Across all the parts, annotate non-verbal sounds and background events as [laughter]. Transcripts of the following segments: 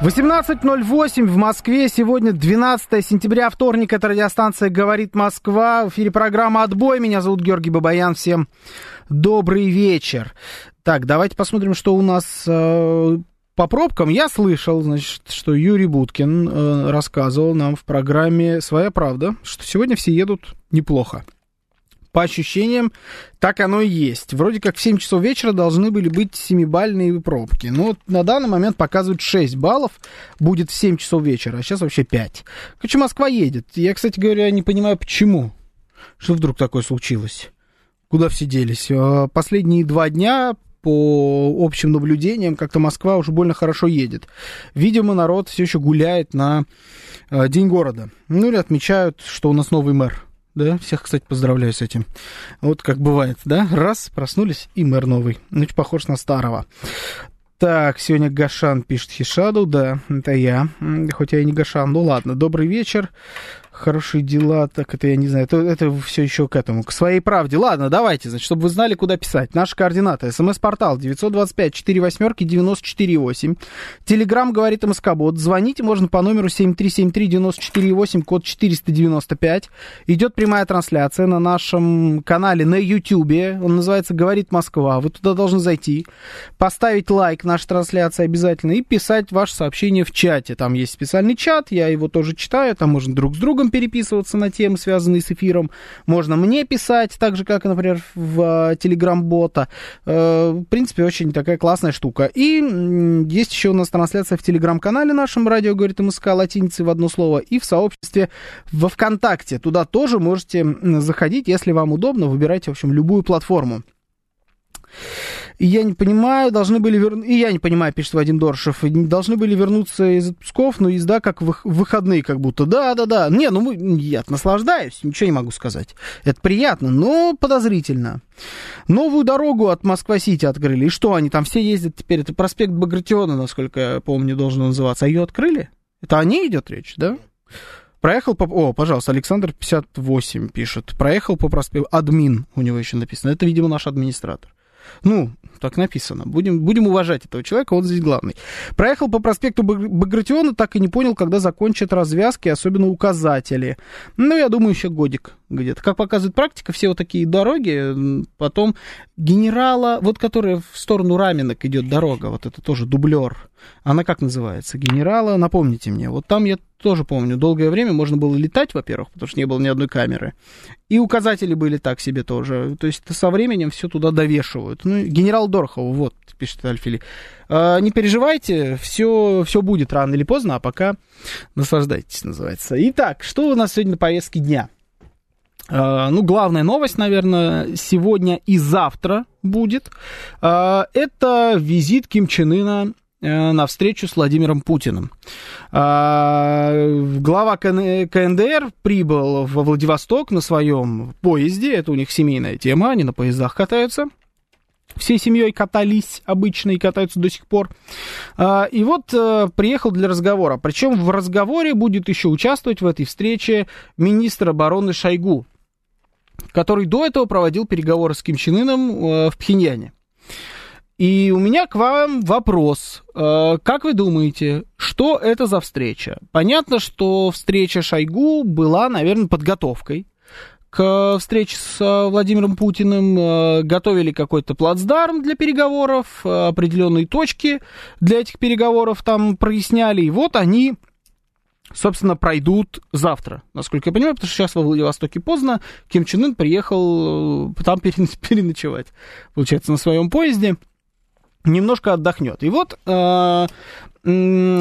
18.08 в Москве. Сегодня 12 сентября, вторник. Это радиостанция «Говорит Москва». В эфире программа «Отбой». Меня зовут Георгий Бабаян. Всем добрый вечер. Так, давайте посмотрим, что у нас э, по пробкам. Я слышал, значит, что Юрий Буткин э, рассказывал нам в программе «Своя правда», что сегодня все едут неплохо по ощущениям, так оно и есть. Вроде как в 7 часов вечера должны были быть 7-бальные пробки. Но вот на данный момент показывают 6 баллов, будет в 7 часов вечера, а сейчас вообще 5. Короче, Москва едет. Я, кстати говоря, не понимаю, почему. Что вдруг такое случилось? Куда все делись? А, последние два дня по общим наблюдениям, как-то Москва уже больно хорошо едет. Видимо, народ все еще гуляет на а, День города. Ну или отмечают, что у нас новый мэр. Да, всех, кстати, поздравляю с этим. Вот как бывает, да? Раз, проснулись, и мэр новый. Ну, очень похож на старого. Так, сегодня Гашан пишет Хишаду, да, это я. Хоть я не Гашан, ну ладно. Добрый вечер хорошие дела, так это я не знаю, это, это все еще к этому, к своей правде. Ладно, давайте, значит, чтобы вы знали, куда писать. Наши координаты. СМС-портал 925 4 восьмерки 94 8. Телеграмм говорит МСК-бот. Звоните можно по номеру 7373 94 8, код 495. Идет прямая трансляция на нашем канале на YouTube. Он называется «Говорит Москва». Вы туда должны зайти, поставить лайк нашей трансляции обязательно и писать ваше сообщение в чате. Там есть специальный чат, я его тоже читаю, там можно друг с другом переписываться на темы, связанные с эфиром. Можно мне писать, так же, как, например, в Телеграм-бота. Э, в принципе, очень такая классная штука. И есть еще у нас трансляция в Телеграм-канале нашем «Радио говорит МСК» латиницей в одно слово и в сообществе во ВКонтакте. Туда тоже можете заходить, если вам удобно. Выбирайте, в общем, любую платформу. И я не понимаю, должны были вернуться... И я не понимаю, пишет Вадим Доршев. Должны были вернуться из отпусков, но езда как в выходные как будто. Да-да-да. Не, ну мы... я наслаждаюсь, ничего не могу сказать. Это приятно, но подозрительно. Новую дорогу от Москва-Сити открыли. И что, они там все ездят теперь? Это проспект Багратиона, насколько я помню, должен называться. А ее открыли? Это о ней идет речь, да? Проехал по... О, пожалуйста, Александр 58 пишет. Проехал по проспекту... Админ у него еще написано. Это, видимо, наш администратор. Ну, так написано. Будем, будем уважать этого человека, он здесь главный. Проехал по проспекту Багратиона, так и не понял, когда закончат развязки, особенно указатели. Ну, я думаю, еще годик где-то. Как показывает практика, все вот такие дороги, потом генерала, вот которая в сторону Раменок идет дорога, вот это тоже дублер. Она как называется? Генерала, напомните мне. Вот там я тоже помню, долгое время можно было летать, во-первых, потому что не было ни одной камеры. И указатели были так себе тоже. То есть со временем все туда довешивают. Ну, генерал Дорохов, вот, пишет Альфили. А, не переживайте, все, все будет рано или поздно, а пока наслаждайтесь, называется. Итак, что у нас сегодня на повестке дня? А, ну, главная новость, наверное, сегодня и завтра будет. А, это визит Ким Чен Ына Э, на встречу с Владимиром Путиным. Глава КНДР прибыл во Владивосток на своем поезде, это у них семейная тема, они на поездах катаются. Всей семьей катались обычно и катаются до сих пор. И вот э, приехал для разговора. Причем в разговоре будет еще участвовать в этой встрече министр обороны Шойгу, который до этого проводил переговоры с Ким Чен Ыном э, в Пхеньяне. И у меня к вам вопрос. Э, как вы думаете, что это за встреча? Понятно, что встреча Шойгу была, наверное, подготовкой к встрече с э, Владимиром Путиным. Готовили какой-то плацдарм для переговоров, определенные точки для этих переговоров там проясняли. И вот они собственно, пройдут завтра, насколько я понимаю, потому что сейчас во Владивостоке поздно, Ким Чен Ын приехал там [laughs] переночевать, получается, на своем поезде немножко отдохнет. И вот э,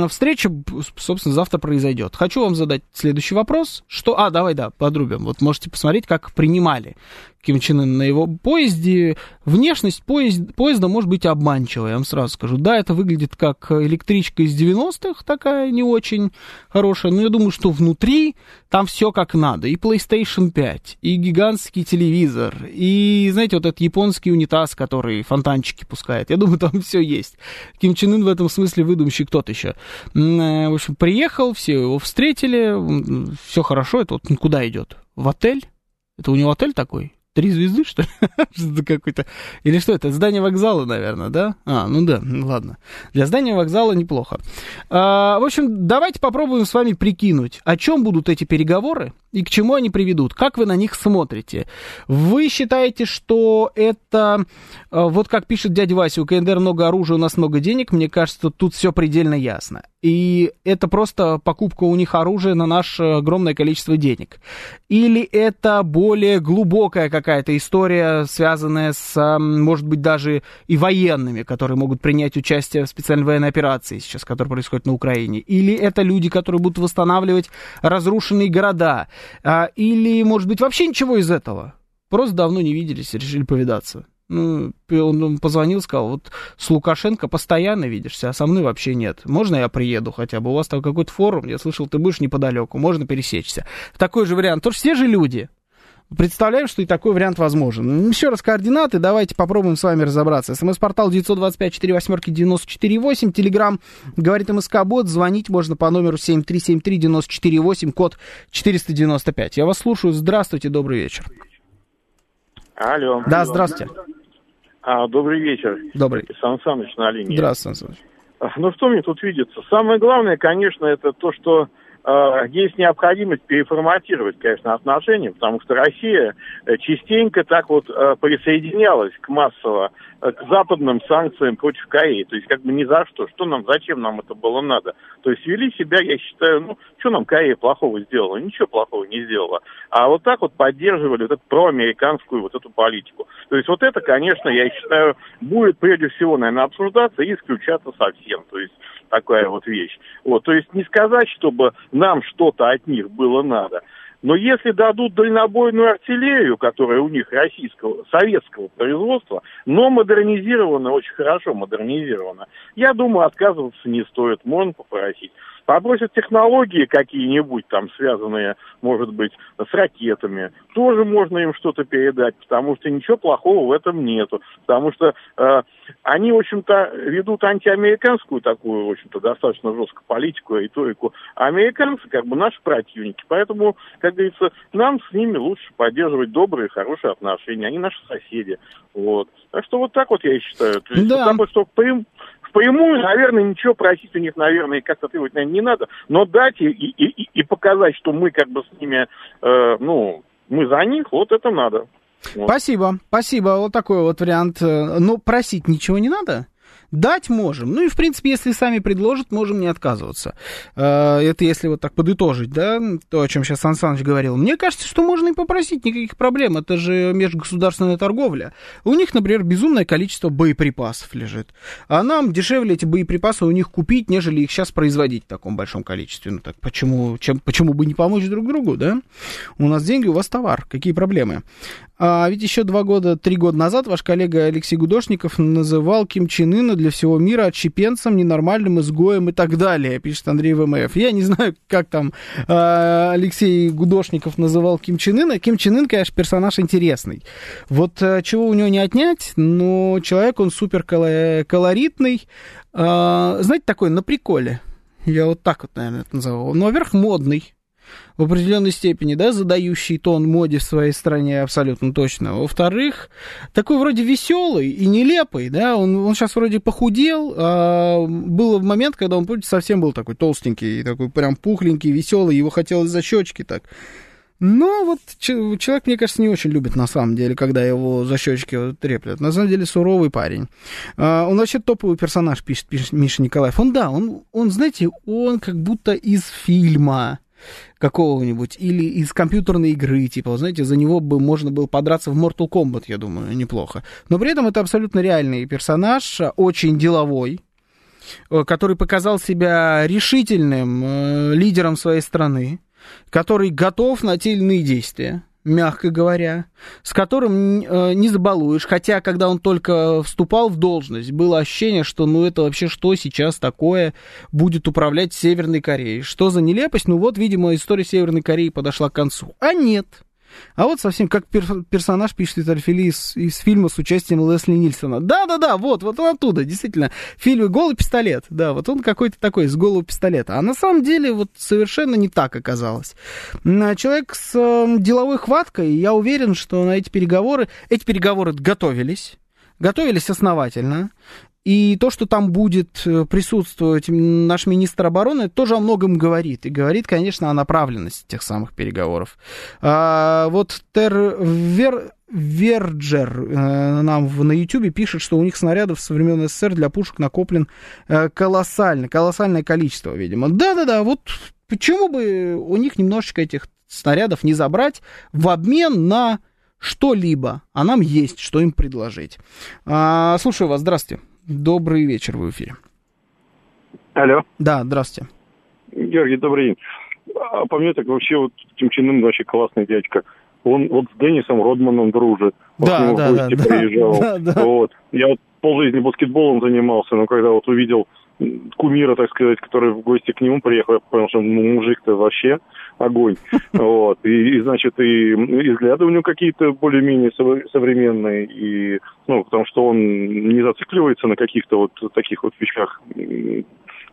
Встреча, собственно, завтра произойдет. Хочу вам задать следующий вопрос. Что... А, давай, да, подрубим. Вот можете посмотреть, как принимали Ким Чен Ын на его поезде. Внешность поезд, поезда может быть обманчивой, я вам сразу скажу. Да, это выглядит как электричка из 90-х, такая не очень хорошая, но я думаю, что внутри там все как надо. И PlayStation 5, и гигантский телевизор, и, знаете, вот этот японский унитаз, который фонтанчики пускает. Я думаю, [laughs] там все есть. Ким Чен Ын в этом смысле выдумщик тот еще. Э, в общем, приехал, все его встретили, все хорошо. Это вот куда идет? В отель? Это у него отель такой? Три звезды, что ли? [laughs] какой-то... Или что это? Здание вокзала, наверное, да? А, ну да, ладно. Для здания вокзала неплохо. А, в общем, давайте попробуем с вами прикинуть, о чем будут эти переговоры и к чему они приведут. Как вы на них смотрите? Вы считаете, что это... А, вот как пишет дядя Вася, у КНДР много оружия, у нас много денег. Мне кажется, тут все предельно ясно. И это просто покупка у них оружия на наше огромное количество денег. Или это более глубокая какая-то история, связанная с, может быть, даже и военными, которые могут принять участие в специальной военной операции сейчас, которая происходит на Украине. Или это люди, которые будут восстанавливать разрушенные города. А, или, может быть, вообще ничего из этого. Просто давно не виделись, решили повидаться. Ну, он позвонил, сказал, вот с Лукашенко постоянно видишься, а со мной вообще нет. Можно я приеду хотя бы? У вас там какой-то форум, я слышал, ты будешь неподалеку, можно пересечься. Такой же вариант. Тоже все же люди. Представляем, что и такой вариант возможен. Еще раз координаты, давайте попробуем с вами разобраться. СМС-портал 925-48-94-8, Телеграмм говорит МСК-бот, звонить можно по номеру 7373-94-8, код 495. Я вас слушаю, здравствуйте, добрый вечер. Алло. Да, здравствуйте. А, добрый вечер. Добрый. Сан Саныч на линии. Здравствуйте, Сан Саныч. А, ну, что мне тут видится? Самое главное, конечно, это то, что э, есть необходимость переформатировать, конечно, отношения, потому что Россия э, частенько так вот э, присоединялась к массово к западным санкциям против Кореи. То есть как бы ни за что. Что нам, зачем нам это было надо? То есть вели себя, я считаю, ну, что нам Корея плохого сделала? Ничего плохого не сделала. А вот так вот поддерживали вот эту проамериканскую вот эту политику. То есть вот это, конечно, я считаю, будет прежде всего, наверное, обсуждаться и исключаться совсем. То есть такая вот вещь. Вот, то есть не сказать, чтобы нам что-то от них было надо. Но если дадут дальнобойную артиллерию, которая у них российского, советского производства, но модернизирована, очень хорошо модернизирована, я думаю, отказываться не стоит, можно попросить. Попросят технологии какие-нибудь там, связанные, может быть, с ракетами, тоже можно им что-то передать, потому что ничего плохого в этом нету. Потому что э, они, в общем-то, ведут антиамериканскую такую, в общем-то, достаточно жесткую политику, риторику. А американцы, как бы, наши противники. Поэтому, как говорится, нам с ними лучше поддерживать добрые, хорошие отношения. Они наши соседи. Вот. Так что вот так вот я и считаю. То есть, да. вот так вот, что впрямую, наверное, ничего просить у них, наверное, как-то требовать, наверное, не надо, но дать и, и, и показать, что мы как бы с ними, э, ну, мы за них, вот это надо. Вот. Спасибо, спасибо. Вот такой вот вариант. Э, но просить ничего не надо? Дать можем. Ну и, в принципе, если сами предложат, можем не отказываться. Э, это если вот так подытожить, да, то, о чем сейчас Сан Саныч говорил. Мне кажется, что можно и попросить, никаких проблем. Это же межгосударственная торговля. У них, например, безумное количество боеприпасов лежит. А нам дешевле эти боеприпасы у них купить, нежели их сейчас производить в таком большом количестве. Ну так почему, чем, почему бы не помочь друг другу, да? У нас деньги, у вас товар. Какие проблемы? А ведь еще два года, три года назад ваш коллега Алексей Гудошников называл Ким Чен Ына для всего мира отщепенцем, ненормальным изгоем и так далее, пишет Андрей ВМФ. Я не знаю, как там а, Алексей Гудошников называл Ким Чен Ына. Ким Чен Ын, конечно, персонаж интересный. Вот а, чего у него не отнять, но человек, он супер колоритный. А, знаете, такой на приколе. Я вот так вот, наверное, это назову. Ну, во-первых, модный в определенной степени, да, задающий тон моде в своей стране абсолютно точно. Во-вторых, такой вроде веселый и нелепый, да, он, он сейчас вроде похудел, а был момент, когда он, помните, совсем был такой толстенький, такой прям пухленький, веселый, его хотелось за щечки так. Но вот человек, мне кажется, не очень любит на самом деле, когда его за щечки треплят. На самом деле суровый парень. А, он вообще топовый персонаж, пишет, пишет Миша Николаев. Он, да, он, он, знаете, он как будто из фильма какого-нибудь, или из компьютерной игры, типа, знаете, за него бы можно было подраться в Mortal Kombat, я думаю, неплохо. Но при этом это абсолютно реальный персонаж, очень деловой, который показал себя решительным лидером своей страны, который готов на те или иные действия, мягко говоря, с которым э, не забалуешь. Хотя, когда он только вступал в должность, было ощущение, что ну это вообще что сейчас такое будет управлять Северной Кореей. Что за нелепость? Ну вот, видимо, история Северной Кореи подошла к концу. А нет. А вот совсем как пер- персонаж пишет Виталий Фили из, из фильма с участием Лесли Нильсона. Да-да-да, вот, вот он оттуда, действительно. В фильме «Голый пистолет», да, вот он какой-то такой, из голого пистолета. А на самом деле вот совершенно не так оказалось. Человек с э, деловой хваткой, я уверен, что на эти переговоры, эти переговоры готовились, готовились основательно. И то, что там будет э, присутствовать наш министр обороны, тоже о многом говорит. И говорит, конечно, о направленности тех самых переговоров. А, вот Тер Вер... Верджер э, нам в, на YouTube пишет, что у них снарядов со времен СССР для пушек накоплен э, колоссально, колоссальное количество, видимо. Да-да-да, вот почему бы у них немножечко этих снарядов не забрать в обмен на что-либо, а нам есть, что им предложить. А, слушаю вас, здравствуйте. Добрый вечер, в эфире. Алло. Да, здравствуйте. Георгий, добрый день. А по мне так вообще вот Ким Чен Ын вообще классный дядька. Он вот с Деннисом Родманом дружит. Да, да, да, приезжал. [laughs] да, да. Вот. Я вот полжизни баскетболом занимался, но когда вот увидел кумира, так сказать, который в гости к нему приехал, я понял, что ну, мужик-то вообще огонь. [laughs] Вот. И, и, значит, и, и взгляды у него какие-то более-менее современные, и, ну, потому что он не зацикливается на каких-то вот таких вот вещах,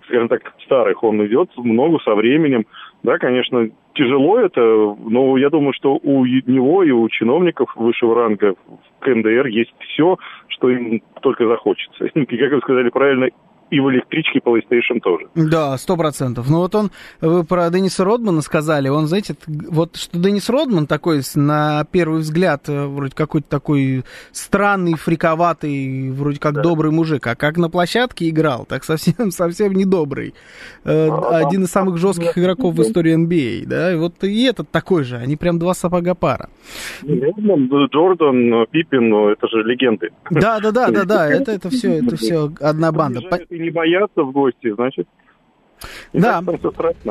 скажем так, старых. Он идет много со временем. Да, конечно, тяжело это, но я думаю, что у него и у чиновников высшего ранга в КНДР есть все, что им только захочется. [laughs] Как вы сказали правильно, и в электричке PlayStation тоже. Да, сто процентов. Ну вот он, вы про Денниса Родмана сказали, он, знаете, вот что Деннис Родман такой, на первый взгляд, э, вроде какой-то такой странный, фриковатый, вроде как да. добрый мужик, а как на площадке играл, так совсем, [laughs] совсем не добрый. Э, а, Один из самых жестких игроков в истории NBA, а, да, и вот и этот такой же, они прям два сапога пара. Родман, Джордан, Пиппин, это же легенды. Да, да, да, да, [laughs] да, это, это все, это все одна банда не боятся в гости, значит, да,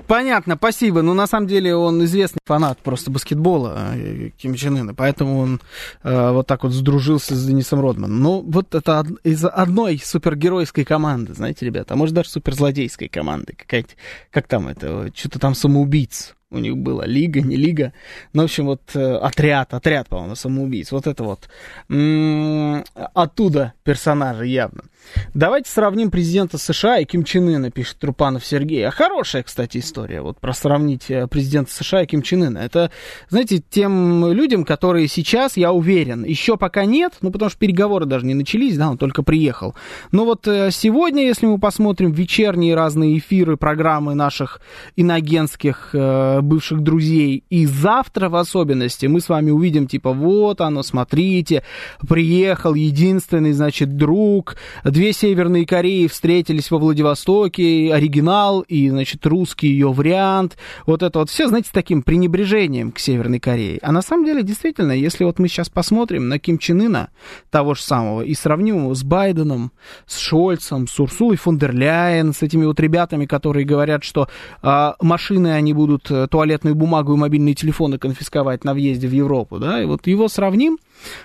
понятно, спасибо. Но ну, на самом деле он известный фанат просто баскетбола э, Ким Чен Ына, поэтому он э, вот так вот сдружился с Денисом Родманом. Ну, вот это из одной супергеройской команды, знаете, ребята, а может даже суперзлодейской команды, какая-то, как там это, что-то там самоубийц у них было, лига, не лига. Ну, в общем, вот э, отряд, отряд, по-моему, самоубийц. Вот это вот. М-м, оттуда персонажи явно. Давайте сравним президента США и Ким Чен Ына, пишет Трупанов Сергей. А хорошая, кстати, история, вот про сравнить э, президента США и Ким Чен Ына. Это, знаете, тем людям, которые сейчас, я уверен, еще пока нет, ну, потому что переговоры даже не начались, да, он только приехал. Но вот э, сегодня, если мы посмотрим вечерние разные эфиры, программы наших иногенских бывших друзей, и завтра в особенности мы с вами увидим, типа, вот оно, смотрите, приехал единственный, значит, друг, Две Северные Кореи встретились во Владивостоке, оригинал и, значит, русский ее вариант. Вот это вот все, знаете, с таким пренебрежением к Северной Корее. А на самом деле, действительно, если вот мы сейчас посмотрим на Ким Чен Ына, того же самого, и сравним его с Байденом, с Шольцем, с Урсулой фон дер Ляйен, с этими вот ребятами, которые говорят, что э, машины они будут э, туалетную бумагу и мобильные телефоны конфисковать на въезде в Европу, да, и вот его сравним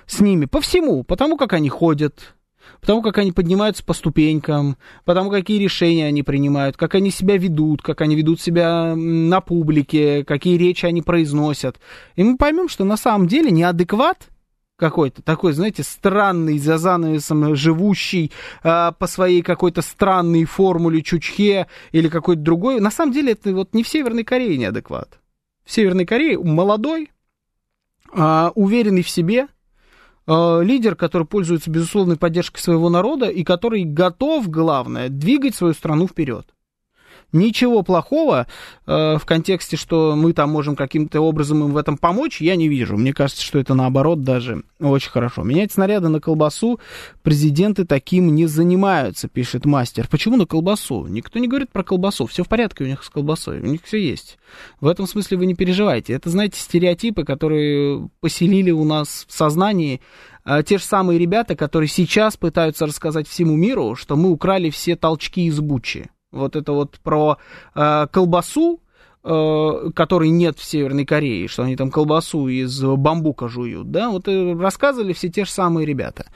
с ними по всему, потому как они ходят, потому как они поднимаются по ступенькам, потому какие решения они принимают, как они себя ведут, как они ведут себя на публике, какие речи они произносят. И мы поймем, что на самом деле неадекват какой-то такой, знаете, странный, за занавесом живущий э, по своей какой-то странной формуле Чучхе или какой-то другой. На самом деле это вот не в Северной Корее неадекват. В Северной Корее молодой, э, уверенный в себе, Э, лидер, который пользуется безусловной поддержкой своего народа и который готов, главное, двигать свою страну вперед. Ничего плохого э, в контексте, что мы там можем каким-то образом им в этом помочь, я не вижу. Мне кажется, что это наоборот даже очень хорошо. Менять снаряды на колбасу президенты таким не занимаются, пишет мастер. Почему на колбасу? Никто не говорит про колбасу. Все в порядке у них с колбасой. У них все есть. В этом смысле вы не переживайте. Это, знаете, стереотипы, которые поселили у нас в сознании э, те же самые ребята, которые сейчас пытаются рассказать всему миру, что мы украли все толчки из Бучи. Вот это вот про э, колбасу, э, которой нет в Северной Корее, что они там колбасу из бамбука жуют, да, вот э, рассказывали все те же самые ребята.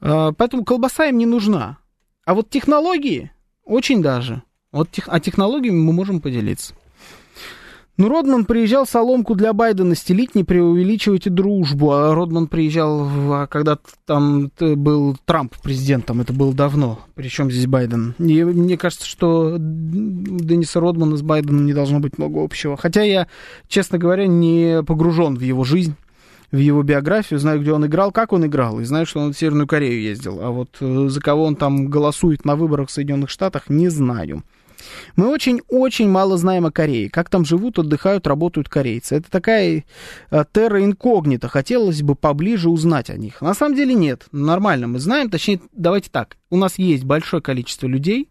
Э, поэтому колбаса им не нужна. А вот технологии очень даже. Вот тех, а технологиями мы можем поделиться. Ну, Родман приезжал соломку для Байдена стелить, не преувеличивайте дружбу. А Родман приезжал, а когда там был Трамп президентом, это было давно. Причем здесь Байден? И мне кажется, что у Денниса Родмана с Байденом не должно быть много общего. Хотя я, честно говоря, не погружен в его жизнь в его биографию, знаю, где он играл, как он играл, и знаю, что он в Северную Корею ездил. А вот э, за кого он там голосует на выборах в Соединенных Штатах, не знаю. Мы очень-очень мало знаем о Корее. Как там живут, отдыхают, работают корейцы. Это такая э, терра инкогнита. Хотелось бы поближе узнать о них. На самом деле нет. Нормально мы знаем. Точнее, давайте так. У нас есть большое количество людей,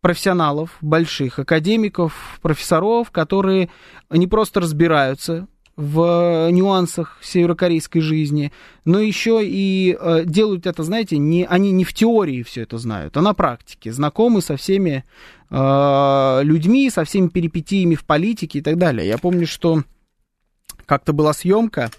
профессионалов, больших академиков, профессоров, которые не просто разбираются в нюансах северокорейской жизни, но еще и э, делают это, знаете, не, они не в теории все это знают, а на практике, знакомы со всеми э, людьми, со всеми перипетиями в политике и так далее. Я помню, что как-то была съемка,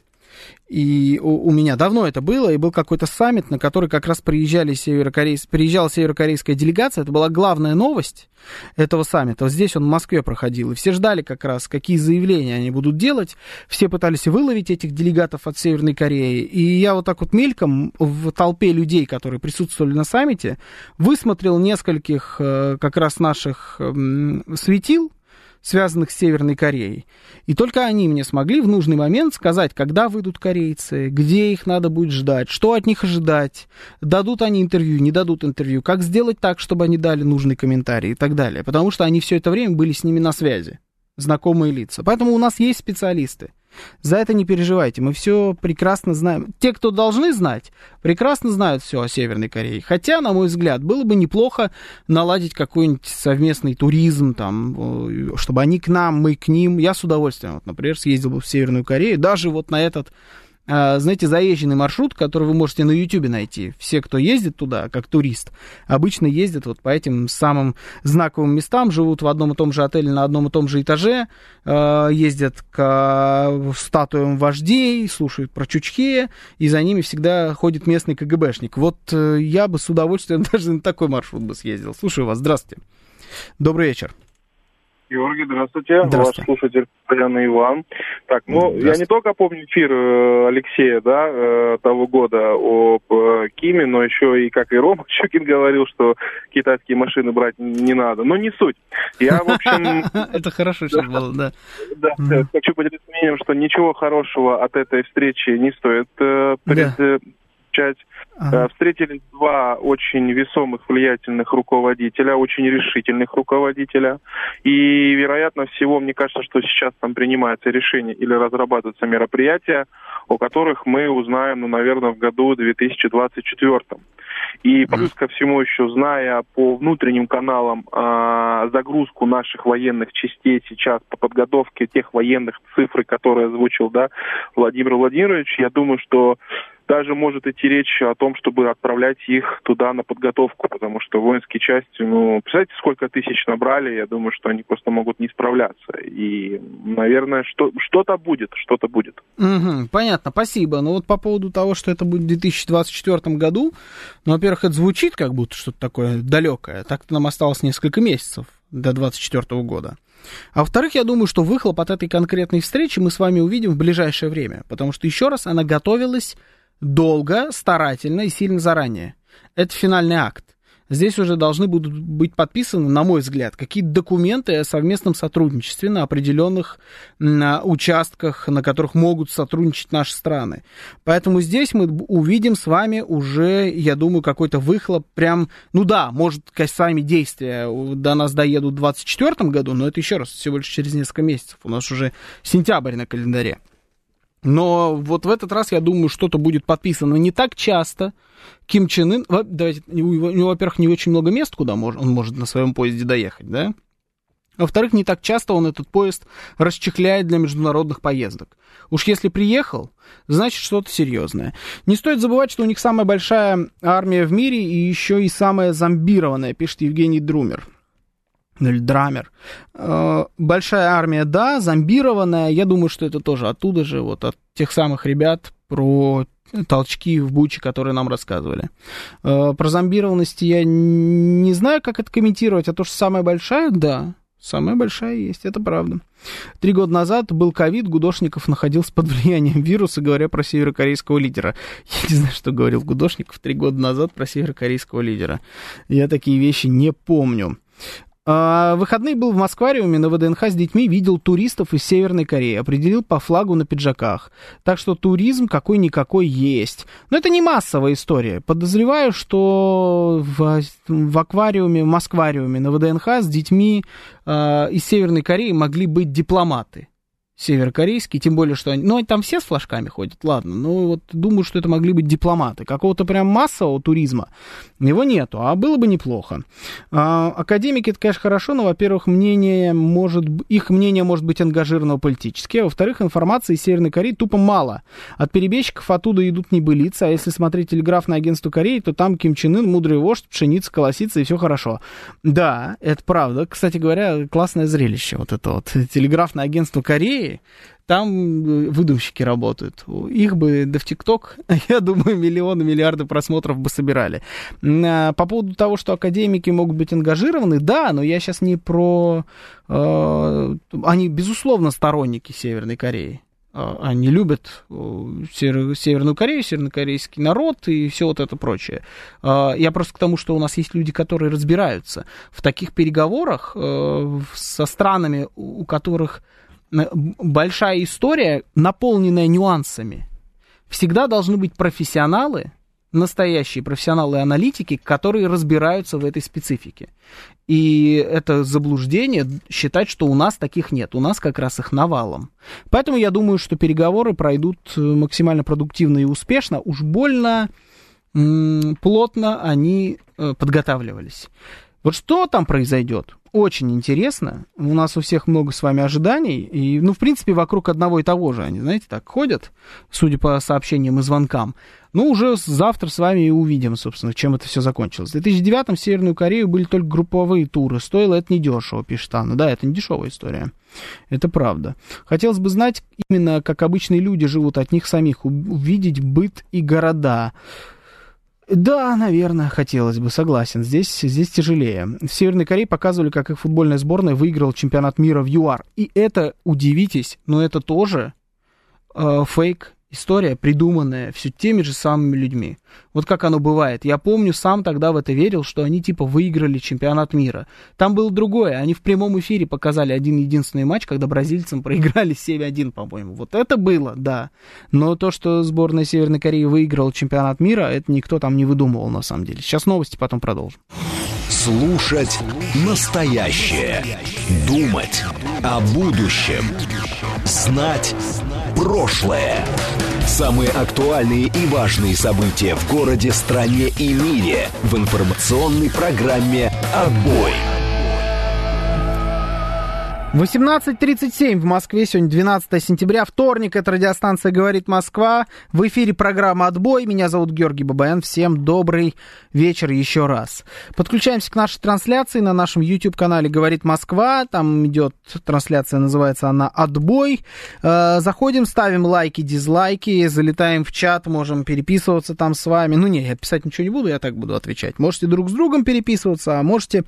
и у, у меня давно это было, и был какой-то саммит, на который как раз приезжали северокорейс... приезжала северокорейская делегация. Это была главная новость этого саммита. Вот здесь он в Москве проходил. И все ждали как раз, какие заявления они будут делать. Все пытались выловить этих делегатов от Северной Кореи. И я вот так вот мельком в толпе людей, которые присутствовали на саммите, высмотрел нескольких э, как раз наших светил, связанных с Северной Кореей. И только они мне смогли в нужный момент сказать, когда выйдут корейцы, где их надо будет ждать, что от них ожидать, дадут они интервью, не дадут интервью, как сделать так, чтобы они дали нужный комментарий и так далее. Потому что они все это время были с ними на связи, знакомые лица. Поэтому у нас есть специалисты. За это не переживайте, мы все прекрасно знаем. Те, кто должны знать, прекрасно знают все о Северной Корее. Хотя, на мой взгляд, было бы неплохо наладить какой-нибудь совместный туризм, там, чтобы они к нам, мы к ним. Я с удовольствием, вот, например, съездил бы в Северную Корею, даже вот на этот знаете, заезженный маршрут, который вы можете на YouTube найти. Все, кто ездит туда, как турист, обычно ездят вот по этим самым знаковым местам, живут в одном и том же отеле на одном и том же этаже, а, ездят к статуям вождей, слушают про Чучхе, и за ними всегда ходит местный КГБшник. Вот э, я бы с удовольствием [laughs] даже на такой маршрут бы съездил. Слушаю вас, здравствуйте. Добрый вечер. Георгий, здравствуйте. здравствуйте. Ваш слушатель постоянно Иван. Так, ну, я не только помню эфир э, Алексея, да, э, того года об э, Киме, но еще и, как и Рома [laughs] Щукин говорил, что китайские машины брать не надо. Но не суть. Я, в общем... [laughs] Это хорошо сейчас было, да. Да, хочу поделиться мнением, что ничего хорошего от этой встречи не стоит предполагать. Ага. Э, встретились два очень весомых, влиятельных руководителя, очень решительных руководителя. И, вероятно всего, мне кажется, что сейчас там принимается решение или разрабатываются мероприятия, о которых мы узнаем, ну, наверное, в году 2024. И плюс ко всему еще, зная по внутренним каналам э, загрузку наших военных частей сейчас по подготовке тех военных цифр, которые озвучил да, Владимир Владимирович, я думаю, что даже может идти речь о том, чтобы отправлять их туда на подготовку, потому что воинские части, ну, представляете, сколько тысяч набрали, я думаю, что они просто могут не справляться. И, наверное, что, что-то будет, что-то будет. Угу, понятно, спасибо. Ну вот по поводу того, что это будет в 2024 году, ну, во-первых, это звучит как будто что-то такое далекое. Так-то нам осталось несколько месяцев до 2024 года. А во-вторых, я думаю, что выхлоп от этой конкретной встречи мы с вами увидим в ближайшее время, потому что, еще раз, она готовилась долго, старательно и сильно заранее. Это финальный акт. Здесь уже должны будут быть подписаны, на мой взгляд, какие-то документы о совместном сотрудничестве на определенных на участках, на которых могут сотрудничать наши страны. Поэтому здесь мы увидим с вами уже, я думаю, какой-то выхлоп прям, ну да, может, сами действия до нас доедут в 2024 году, но это еще раз, всего лишь через несколько месяцев. У нас уже сентябрь на календаре. Но вот в этот раз, я думаю, что-то будет подписано не так часто. Ким Чен Ын, давайте, у него, во-первых, не очень много мест, куда он может на своем поезде доехать, да? Во-вторых, не так часто он этот поезд расчехляет для международных поездок. Уж если приехал, значит что-то серьезное. Не стоит забывать, что у них самая большая армия в мире и еще и самая зомбированная, пишет Евгений Друмер. Ну, или Драмер. Э, большая армия, да, зомбированная. Я думаю, что это тоже оттуда же, вот от тех самых ребят про толчки в Буче, которые нам рассказывали. Э, про зомбированность я не знаю, как это комментировать, а то, что самая большая, да, самая большая есть, это правда. Три года назад был ковид, Гудошников находился под влиянием вируса, говоря про северокорейского лидера. Я не знаю, что говорил Гудошников три года назад про северокорейского лидера. Я такие вещи не помню. А, выходный был в Москвариуме на ВДНХ с детьми, видел туристов из Северной Кореи, определил по флагу на пиджаках. Так что туризм какой-никакой есть. Но это не массовая история. Подозреваю, что в, в аквариуме, в Москвариуме на ВДНХ с детьми э, из Северной Кореи могли быть дипломаты северокорейский, тем более, что они... Ну, там все с флажками ходят, ладно. Ну, вот думаю, что это могли быть дипломаты. Какого-то прям массового туризма его нету, а было бы неплохо. А, академики, это, конечно, хорошо, но, во-первых, мнение может... их мнение может быть ангажировано политически, а во-вторых, информации из Северной Кореи тупо мало. От перебежчиков оттуда идут небылицы, а если смотреть телеграфное агентство Кореи, то там Ким Чен Ын, мудрый вождь, пшеница, колосится, и все хорошо. Да, это правда. Кстати говоря, классное зрелище вот это вот. Телеграфное агентство Кореи, Кореи, там э, выдумщики работают. Их бы да в ТикТок, [laughs] я думаю, миллионы, миллиарды просмотров бы собирали. А, по поводу того, что академики могут быть ангажированы, да, но я сейчас не про... Э, они, безусловно, сторонники Северной Кореи. А, они любят э, Северную Корею, севернокорейский народ и все вот это прочее. А, я просто к тому, что у нас есть люди, которые разбираются в таких переговорах со странами, у которых большая история, наполненная нюансами. Всегда должны быть профессионалы, настоящие профессионалы-аналитики, которые разбираются в этой специфике. И это заблуждение считать, что у нас таких нет. У нас как раз их навалом. Поэтому я думаю, что переговоры пройдут э, максимально продуктивно и успешно. Уж больно плотно они э, подготавливались. Вот что там произойдет? Очень интересно. У нас у всех много с вами ожиданий. И, ну, в принципе, вокруг одного и того же они, знаете, так ходят, судя по сообщениям и звонкам. Ну, уже завтра с вами и увидим, собственно, чем это все закончилось. В 2009-м в Северную Корею были только групповые туры. Стоило это недешево, пишет Анна. Да, это не дешевая история. Это правда. Хотелось бы знать именно, как обычные люди живут от них самих, увидеть быт и города. Да, наверное, хотелось бы, согласен. Здесь, здесь тяжелее. В Северной Корее показывали, как их футбольная сборная выиграла чемпионат мира в ЮАР. И это, удивитесь, но это тоже э, фейк История, придуманная все теми же самыми людьми. Вот как оно бывает. Я помню, сам тогда в это верил, что они типа выиграли чемпионат мира. Там было другое. Они в прямом эфире показали один единственный матч, когда бразильцам [laughs] проиграли 7-1, по-моему. Вот это было, да. Но то, что сборная Северной Кореи выиграла чемпионат мира, это никто там не выдумывал на самом деле. Сейчас новости, потом продолжим. Слушать настоящее. Думать о будущем. Знать прошлое. Самые актуальные и важные события в городе, стране и мире в информационной программе «Отбой». 18.37 в Москве, сегодня 12 сентября, вторник, это радиостанция «Говорит Москва». В эфире программа «Отбой». Меня зовут Георгий Бабаян. Всем добрый вечер еще раз. Подключаемся к нашей трансляции на нашем YouTube-канале «Говорит Москва». Там идет трансляция, называется она «Отбой». Э, заходим, ставим лайки, дизлайки, залетаем в чат, можем переписываться там с вами. Ну, не, я писать ничего не буду, я так буду отвечать. Можете друг с другом переписываться, а можете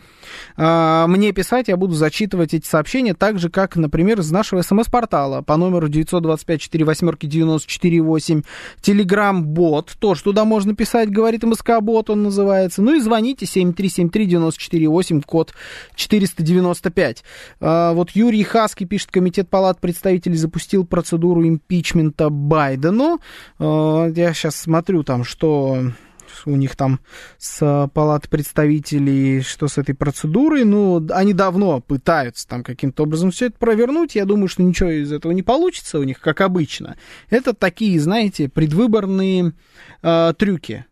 э, мне писать, я буду зачитывать эти сообщения сообщения, так же, как, например, из нашего смс-портала по номеру 925-48-94-8. Телеграм-бот, тоже туда можно писать, говорит МСК-бот он называется. Ну и звоните 7373-94-8, код 495. А, вот Юрий Хаски пишет, Комитет палат представителей запустил процедуру импичмента Байдену. А, я сейчас смотрю там, что у них там с палат представителей, что с этой процедурой. Ну, они давно пытаются там каким-то образом все это провернуть. Я думаю, что ничего из этого не получится у них, как обычно. Это такие, знаете, предвыборные э, трюки.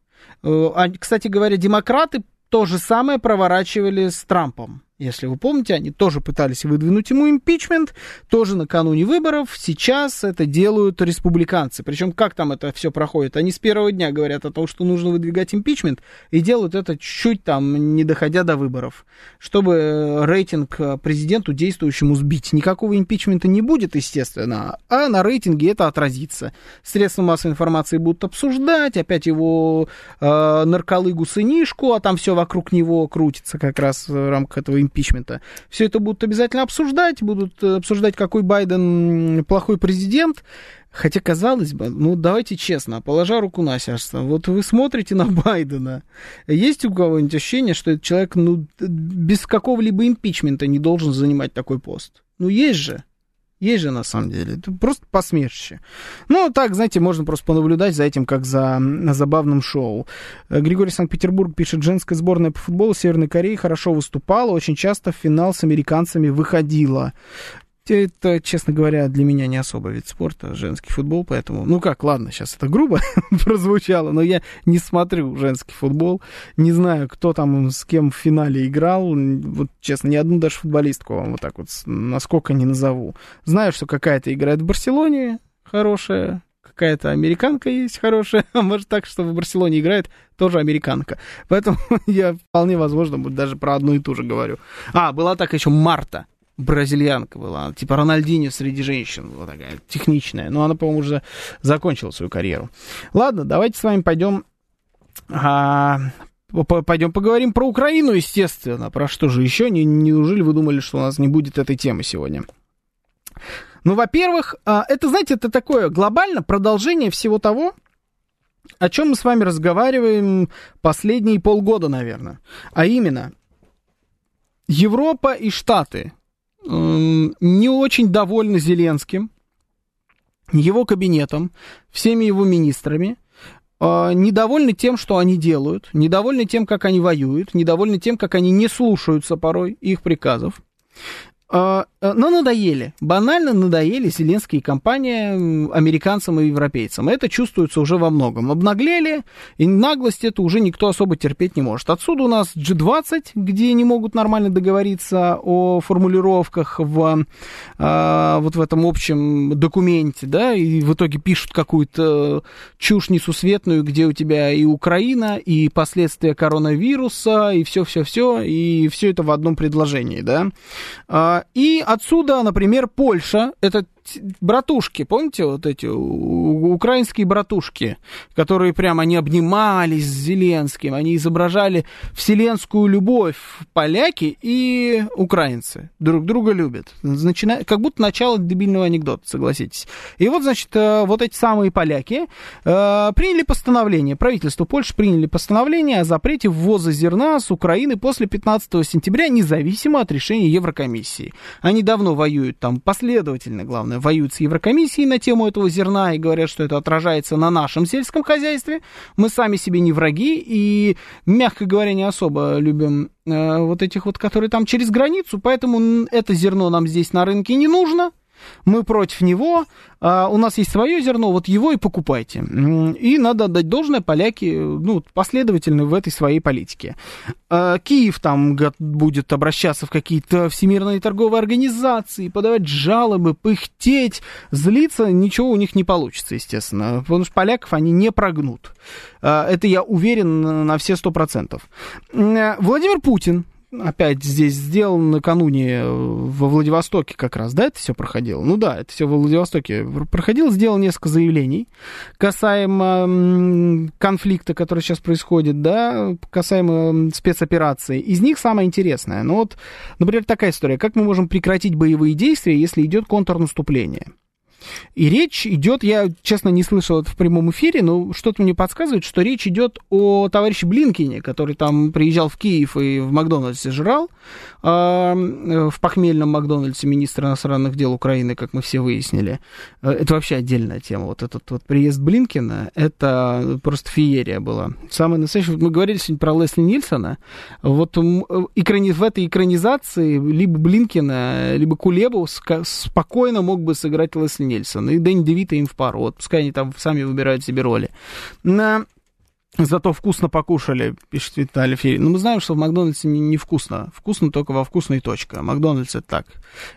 Э, кстати говоря, демократы то же самое проворачивали с Трампом. Если вы помните, они тоже пытались выдвинуть ему импичмент, тоже накануне выборов. Сейчас это делают республиканцы. Причем как там это все проходит? Они с первого дня говорят о том, что нужно выдвигать импичмент, и делают это чуть-чуть там, не доходя до выборов, чтобы э, рейтинг э, президенту действующему сбить. Никакого импичмента не будет, естественно, а на рейтинге это отразится. Средства массовой информации будут обсуждать, опять его э, нарколыгу сынишку, а там все вокруг него крутится как раз в рамках этого импичмента. Все это будут обязательно обсуждать, будут э, обсуждать, какой Байден плохой президент. Хотя, казалось бы, ну давайте честно, положа руку на сердце, вот вы смотрите на Байдена, есть у кого-нибудь ощущение, что этот человек ну, без какого-либо импичмента не должен занимать такой пост? Ну есть же. Есть же на самом деле. Это просто посмешище. Ну, так, знаете, можно просто понаблюдать за этим, как за забавным шоу. Э, Григорий Санкт-Петербург пишет, женская сборная по футболу Северной Кореи хорошо выступала, очень часто в финал с американцами выходила это, честно говоря, для меня не особо вид спорта, женский футбол, поэтому, ну как, ладно, сейчас это грубо [laughs] прозвучало, но я не смотрю женский футбол, не знаю, кто там с кем в финале играл, вот, честно, ни одну даже футболистку вам вот так вот, насколько не назову. Знаю, что какая-то играет в Барселоне хорошая, какая-то американка есть хорошая, [laughs] а может так, что в Барселоне играет тоже американка. Поэтому [laughs] я вполне возможно даже про одну и ту же говорю. А, была так еще Марта, бразильянка была, типа Рональдини среди женщин, вот такая техничная. Но она, по-моему, уже закончила свою карьеру. Ладно, давайте с вами пойдем а, Пойдем поговорим про Украину, естественно. Про что же еще? Не, неужели вы думали, что у нас не будет этой темы сегодня? Ну, во-первых, а, это, знаете, это такое глобально продолжение всего того, о чем мы с вами разговариваем последние полгода, наверное. А именно, Европа и Штаты не очень довольны Зеленским, его кабинетом, всеми его министрами, а, недовольны тем, что они делают, недовольны тем, как они воюют, недовольны тем, как они не слушаются порой их приказов. А, э, но надоели, банально надоели Зеленские компании американцам и европейцам. Это чувствуется уже во многом. Обнаглели, и наглость это уже никто особо терпеть не может. Отсюда у нас G20, где не могут нормально договориться о формулировках в, а, вот в этом общем документе, да, и в итоге пишут какую-то чушь несусветную, где у тебя и Украина, и последствия коронавируса, и все-все-все, и все это в одном предложении, да. И отсюда, например, Польша, это братушки, помните вот эти украинские братушки, которые прямо они обнимались с Зеленским, они изображали вселенскую любовь, поляки и украинцы друг друга любят. Начина... Как будто начало дебильного анекдота, согласитесь. И вот, значит, э, вот эти самые поляки э, приняли постановление, правительство Польши приняли постановление о запрете ввоза зерна с Украины после 15 сентября, независимо от решения Еврокомиссии. Они давно воюют там последовательно, главное, воюют с Еврокомиссией на тему этого зерна и говорят, что это отражается на нашем сельском хозяйстве. Мы сами себе не враги и, мягко говоря, не особо любим э, вот этих вот, которые там через границу, поэтому это зерно нам здесь на рынке не нужно мы против него, а у нас есть свое зерно, вот его и покупайте. И надо отдать должное, поляки ну, последовательны в этой своей политике. А Киев там будет обращаться в какие-то всемирные торговые организации, подавать жалобы, пыхтеть, злиться, ничего у них не получится, естественно, потому что поляков они не прогнут. А, это я уверен на все сто процентов. Владимир Путин опять здесь сделан накануне э, во Владивостоке как раз, да, это все проходило? Ну да, это все во Владивостоке проходило, сделал несколько заявлений касаемо конфликта, который сейчас происходит, да, касаемо спецоперации. Из них самое интересное, ну вот, например, такая история, как мы можем прекратить боевые действия, если идет контрнаступление? И речь идет, я, честно, не слышал это в прямом эфире, но что-то мне подсказывает, что речь идет о товарище Блинкине, который там приезжал в Киев и в Макдональдсе жрал, а, э, в похмельном Макдональдсе министра иностранных дел Украины, как мы все выяснили. Э, это вообще отдельная тема. Вот этот вот приезд Блинкина, это просто феерия была. Самый настоящий, мы говорили сегодня про Лесли Нильсона, вот экрани, в этой экранизации либо Блинкина, либо Кулебу спокойно мог бы сыграть Лесли Нильсон. И Дэнни Девита им в пару. Вот пускай они там сами выбирают себе роли. На Зато вкусно покушали, пишет Виталий Ферин. Ну, мы знаем, что в Макдональдсе не, не вкусно. Вкусно только во вкусной точке. Макдональдс это так.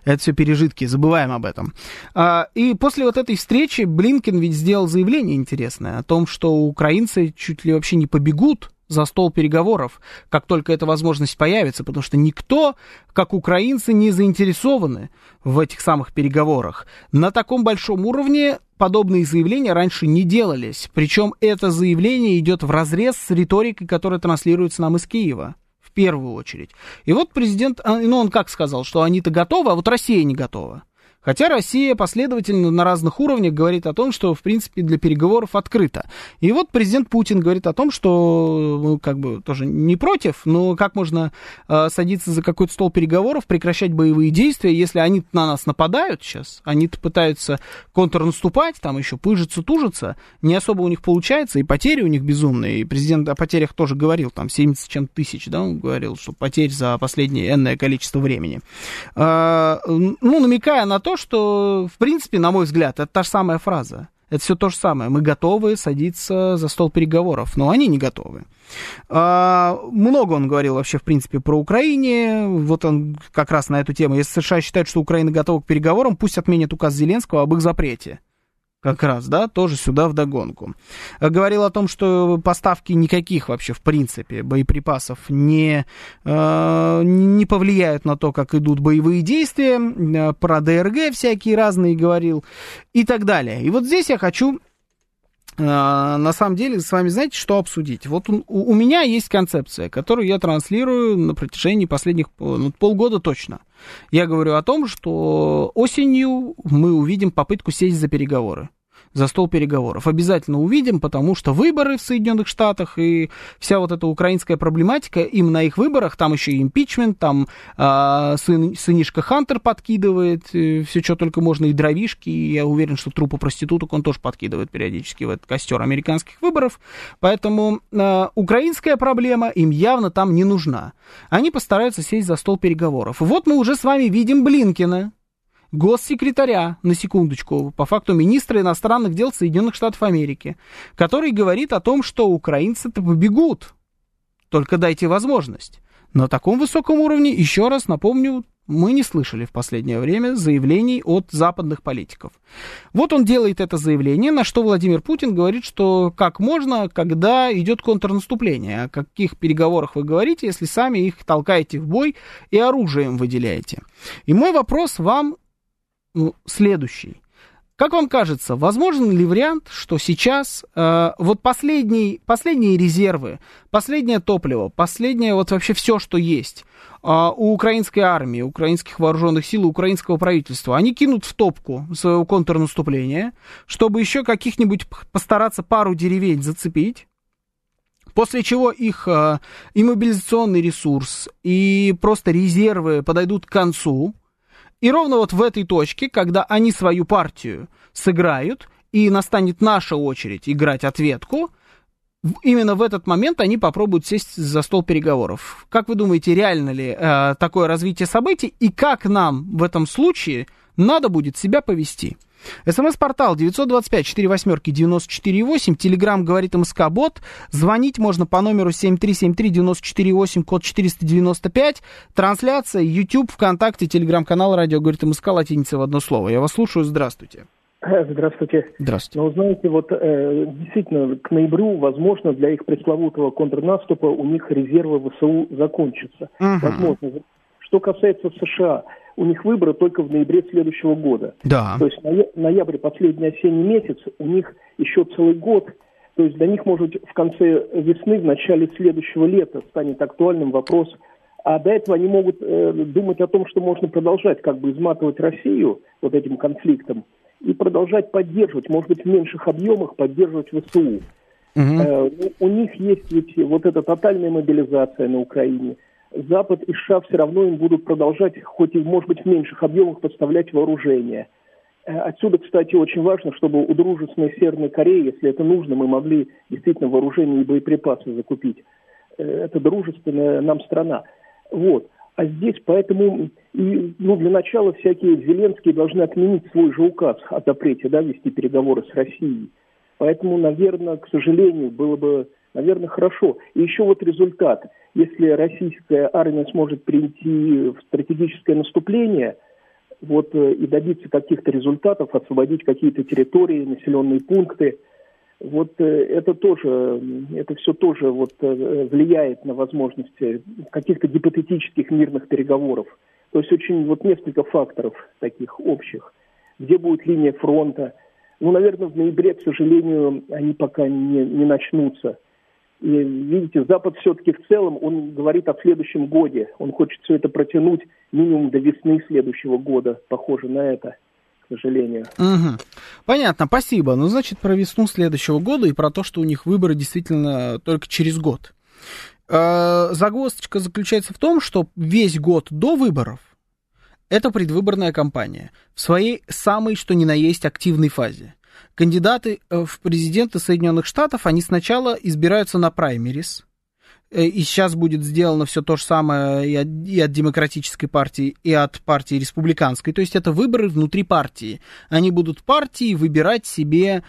Это все пережитки, забываем об этом. А, и после вот этой встречи Блинкен ведь сделал заявление интересное о том, что украинцы чуть ли вообще не побегут за стол переговоров, как только эта возможность появится, потому что никто, как украинцы, не заинтересованы в этих самых переговорах. На таком большом уровне подобные заявления раньше не делались. Причем это заявление идет в разрез с риторикой, которая транслируется нам из Киева. В первую очередь. И вот президент, а, ну он как сказал, что они-то готовы, а вот Россия не готова. Хотя Россия последовательно на разных уровнях говорит о том, что, в принципе, для переговоров открыто. И вот президент Путин говорит о том, что, ну, как бы, тоже не против, но как можно э, садиться за какой-то стол переговоров, прекращать боевые действия, если они на нас нападают сейчас, они пытаются контрнаступать, там еще пыжиться, тужиться, не особо у них получается, и потери у них безумные. И президент о потерях тоже говорил, там 70 чем тысяч, да, он говорил, что потерь за последнее энное количество времени. Э, ну, намекая на то, то, что, в принципе, на мой взгляд, это та же самая фраза. Это все то же самое. Мы готовы садиться за стол переговоров, но они не готовы. А, много он говорил вообще, в принципе, про Украине. Вот он как раз на эту тему. Если США считают, что Украина готова к переговорам, пусть отменят указ Зеленского об их запрете как раз, да, тоже сюда в догонку. Говорил о том, что поставки никаких вообще, в принципе, боеприпасов не, э, не повлияют на то, как идут боевые действия, э, про ДРГ всякие разные говорил и так далее. И вот здесь я хочу э, на самом деле с вами, знаете, что обсудить? Вот у, у меня есть концепция, которую я транслирую на протяжении последних ну, полгода точно – я говорю о том, что осенью мы увидим попытку сесть за переговоры за стол переговоров. Обязательно увидим, потому что выборы в Соединенных Штатах и вся вот эта украинская проблематика, им на их выборах, там еще и импичмент, там э, сын, сынишка Хантер подкидывает, э, все, что только можно, и дровишки, и я уверен, что трупы проституток он тоже подкидывает периодически в этот костер американских выборов. Поэтому э, украинская проблема им явно там не нужна. Они постараются сесть за стол переговоров. Вот мы уже с вами видим Блинкина, госсекретаря, на секундочку, по факту министра иностранных дел Соединенных Штатов Америки, который говорит о том, что украинцы-то побегут. Только дайте возможность. На таком высоком уровне, еще раз напомню, мы не слышали в последнее время заявлений от западных политиков. Вот он делает это заявление, на что Владимир Путин говорит, что как можно, когда идет контрнаступление, о каких переговорах вы говорите, если сами их толкаете в бой и оружием выделяете. И мой вопрос вам ну, следующий. Как вам кажется, возможен ли вариант, что сейчас э, вот последний, последние резервы, последнее топливо, последнее вот вообще все, что есть э, у украинской армии, украинских вооруженных сил, украинского правительства, они кинут в топку своего контрнаступления, чтобы еще каких-нибудь постараться пару деревень зацепить, После чего их э, и мобилизационный ресурс, и просто резервы подойдут к концу, и ровно вот в этой точке, когда они свою партию сыграют, и настанет наша очередь играть ответку, именно в этот момент они попробуют сесть за стол переговоров. Как вы думаете, реально ли э, такое развитие событий, и как нам в этом случае надо будет себя повести? СМС-портал 925-48-94-8. Телеграмм говорит МСК-бот. Звонить можно по номеру 7373-94-8, код 495. Трансляция, YouTube, ВКонтакте, Телеграм-канал «Радио говорит МСК», латиница в одно слово. Я вас слушаю. Здравствуйте. Здравствуйте. Здравствуйте. Ну, знаете, вот э, действительно, к ноябрю, возможно, для их пресловутого контрнаступа у них резервы ВСУ закончатся. Угу. Возможно. Что касается США, у них выборы только в ноябре следующего года. Да. То есть ноябрь, последний осенний месяц, у них еще целый год. То есть для них, может, в конце весны, в начале следующего лета станет актуальным вопрос. А до этого они могут э, думать о том, что можно продолжать как бы изматывать Россию вот этим конфликтом и продолжать поддерживать, может быть, в меньших объемах поддерживать ВСУ. Угу. Э, у них есть ведь вот эта тотальная мобилизация на Украине – Запад и США все равно им будут продолжать, хоть и, может быть, в меньших объемах поставлять вооружение. Э, отсюда, кстати, очень важно, чтобы у дружественной Северной Кореи, если это нужно, мы могли действительно вооружение и боеприпасы закупить. Э, это дружественная нам страна. Вот. А здесь поэтому, и, ну, для начала всякие Зеленские должны отменить свой же указ о запрете, да, вести переговоры с Россией. Поэтому, наверное, к сожалению, было бы наверное, хорошо. И еще вот результат. Если российская армия сможет прийти в стратегическое наступление, вот э, и добиться каких-то результатов, освободить какие-то территории, населенные пункты, вот э, это тоже, это все тоже вот э, влияет на возможности каких-то гипотетических мирных переговоров. То есть очень вот несколько факторов таких общих. Где будет линия фронта? Ну, наверное, в ноябре, к сожалению, они пока не, не начнутся. И видите, Запад все-таки в целом, он говорит о следующем годе. Он хочет все это протянуть минимум до весны следующего года. Похоже на это, к сожалению. Угу. Понятно, спасибо. Ну, значит, про весну следующего года и про то, что у них выборы действительно только через год. Э, загвоздочка заключается в том, что весь год до выборов это предвыборная кампания в своей самой, что ни на есть, активной фазе. Кандидаты э, в президенты Соединенных Штатов, они сначала избираются на праймерис, э, и сейчас будет сделано все то же самое и от, и от демократической партии, и от партии республиканской. То есть это выборы внутри партии. Они будут партии выбирать себе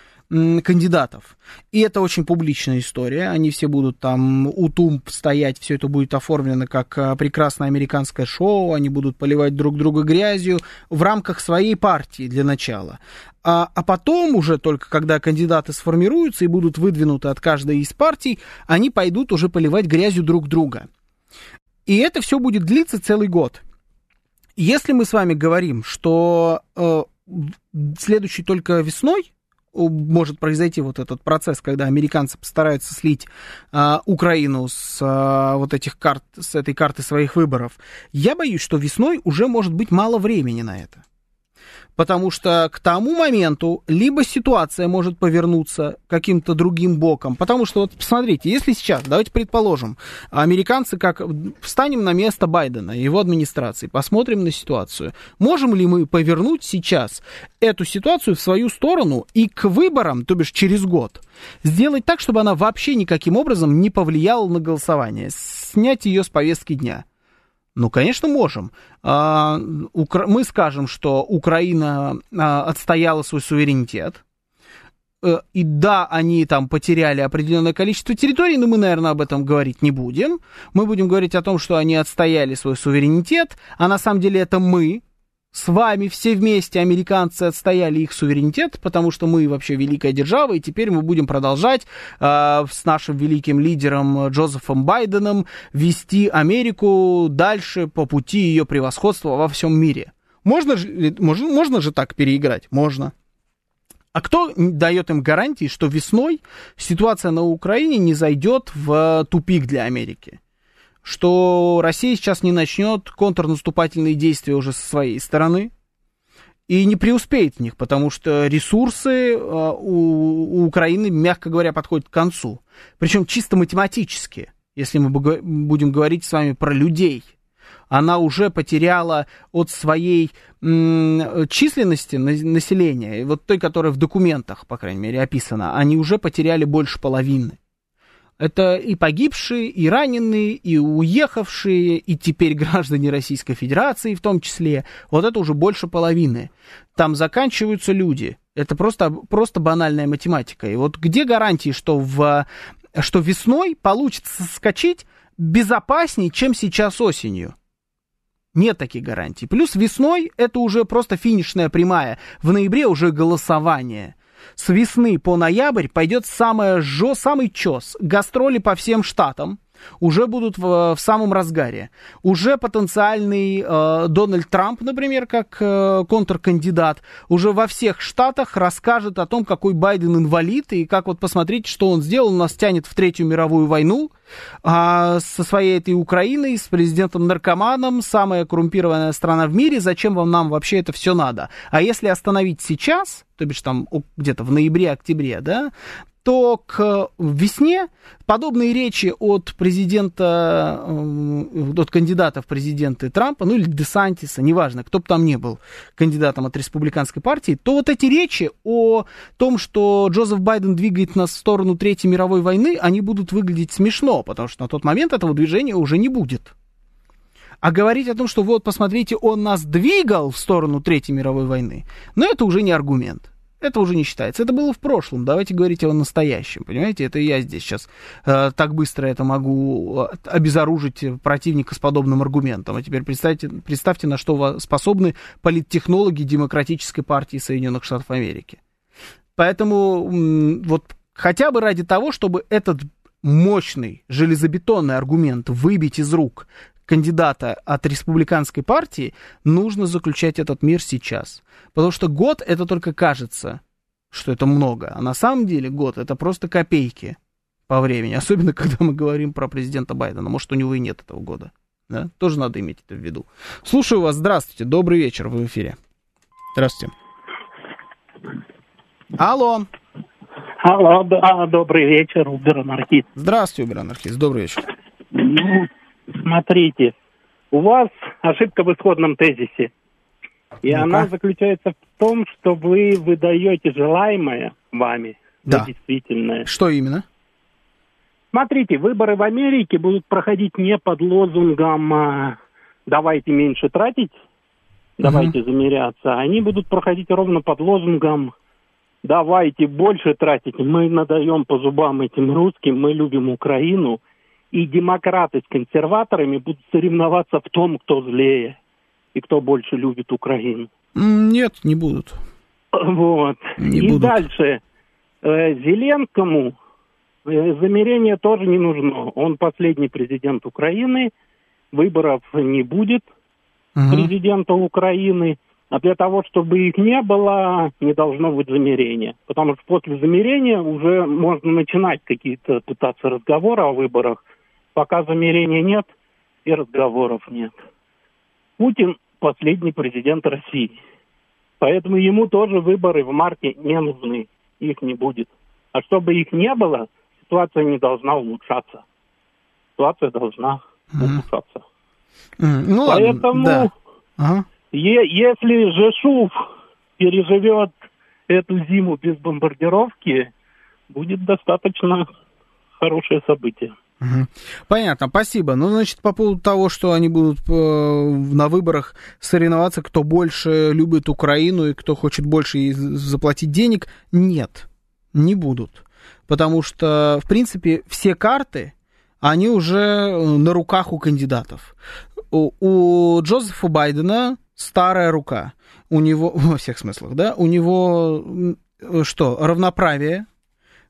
кандидатов. И это очень публичная история. Они все будут там у тумб стоять, все это будет оформлено как а, прекрасное американское шоу, они будут поливать друг друга грязью в рамках своей партии для начала. А, а потом уже только когда кандидаты сформируются и будут выдвинуты от каждой из партий, они пойдут уже поливать грязью друг друга. И это все будет длиться целый год. Если мы с вами говорим, что э, следующий только весной, может произойти вот этот процесс, когда американцы постараются слить а, Украину с а, вот этих карт, с этой карты своих выборов, я боюсь, что весной уже может быть мало времени на это потому что к тому моменту либо ситуация может повернуться каким-то другим боком, потому что вот посмотрите, если сейчас, давайте предположим, американцы как встанем на место Байдена, его администрации, посмотрим на ситуацию, можем ли мы повернуть сейчас эту ситуацию в свою сторону и к выборам, то бишь через год, сделать так, чтобы она вообще никаким образом не повлияла на голосование, снять ее с повестки дня. Ну, конечно, можем. А, мы скажем, что Украина а, отстояла свой суверенитет. Э, и да, они там потеряли определенное количество территорий, но мы, наверное, об этом говорить не будем. Мы будем говорить о том, что они отстояли свой суверенитет, а на самом деле это мы, с вами все вместе американцы отстояли их суверенитет, потому что мы вообще великая держава, и теперь мы будем продолжать э, с нашим великим лидером Джозефом Байденом вести Америку дальше по пути ее превосходства во всем мире. Можно же, можно, можно же так переиграть? Можно. А кто дает им гарантии, что весной ситуация на Украине не зайдет в тупик для Америки? Что Россия сейчас не начнет контрнаступательные действия уже со своей стороны и не преуспеет в них, потому что ресурсы а, у, у Украины, мягко говоря, подходят к концу. Причем чисто математически, если мы будем говорить с вами про людей. Она уже потеряла от своей численности населения, вот той, которая в документах, по крайней мере, описана, они уже потеряли больше половины. Это и погибшие, и раненые, и уехавшие, и теперь [laughs] граждане Российской Федерации в том числе. Вот это уже больше половины. Там заканчиваются люди. Это просто, просто банальная математика. И вот где гарантии, что, в, что весной получится скачать безопаснее, чем сейчас осенью? Нет таких гарантий. Плюс весной это уже просто финишная прямая. В ноябре уже голосование с весны по ноябрь пойдет самое жё, самый чес. Гастроли по всем штатам уже будут в, в самом разгаре. Уже потенциальный э, Дональд Трамп, например, как э, контркандидат, уже во всех штатах расскажет о том, какой Байден инвалид, и как вот посмотрите, что он сделал, он нас тянет в Третью мировую войну а, со своей этой Украиной, с президентом-наркоманом, самая коррумпированная страна в мире, зачем вам нам вообще это все надо? А если остановить сейчас, то бишь там где-то в ноябре-октябре, да, то к весне подобные речи от президента, э, от кандидата в президенты Трампа, ну или Десантиса, неважно, кто бы там ни был кандидатом от республиканской партии, то вот эти речи о том, что Джозеф Байден двигает нас в сторону Третьей мировой войны, они будут выглядеть смешно, потому что на тот момент этого движения уже не будет. А говорить о том, что вот, посмотрите, он нас двигал в сторону Третьей мировой войны, ну это уже не аргумент. Это уже не считается. Это было в прошлом. Давайте говорить о настоящем. Понимаете, это я здесь сейчас э, так быстро это могу обезоружить противника с подобным аргументом. А теперь представьте, представьте на что способны политтехнологи Демократической партии Соединенных Штатов Америки. Поэтому вот хотя бы ради того, чтобы этот мощный железобетонный аргумент выбить из рук кандидата от республиканской партии, нужно заключать этот мир сейчас. Потому что год это только кажется, что это много, а на самом деле год это просто копейки по времени, [laughs] особенно когда мы говорим про президента Байдена. Может, у него и нет этого года. Да? Тоже надо иметь это в виду. Слушаю вас, здравствуйте, добрый вечер, в эфире. Здравствуйте. Алло. Алло, да, добрый вечер, Убер-анархист. Здравствуйте, Убер-анархист, добрый вечер. Ну, смотрите, у вас ошибка в исходном тезисе. И ну она заключается в том, что вы выдаете желаемое вами да. действительное. Что именно? Смотрите, выборы в Америке будут проходить не под лозунгом а, «давайте меньше тратить», «давайте угу. замеряться», они будут проходить ровно под лозунгом «давайте больше тратить, мы надаем по зубам этим русским, мы любим Украину», и демократы с консерваторами будут соревноваться в том, кто злее и кто больше любит Украину. Нет, не будут. Вот. Не и будут. дальше. Э, Зеленскому э, замерение тоже не нужно. Он последний президент Украины, выборов не будет угу. президента Украины. А для того, чтобы их не было, не должно быть замерения. Потому что после замерения уже можно начинать какие-то пытаться разговоры о выборах, Пока замерения нет и разговоров нет. Путин последний президент России. Поэтому ему тоже выборы в марте не нужны. Их не будет. А чтобы их не было, ситуация не должна улучшаться. Ситуация должна улучшаться. Mm. Ну, Поэтому, да. ага. е- если Жешув переживет эту зиму без бомбардировки, будет достаточно хорошее событие. Понятно, спасибо. Ну, значит, по поводу того, что они будут э, на выборах соревноваться, кто больше любит Украину и кто хочет больше заплатить денег, нет, не будут. Потому что, в принципе, все карты, они уже э, на руках у кандидатов. У, у Джозефа Байдена старая рука. У него, [laughs] во всех смыслах, да, у него что, равноправие, Э,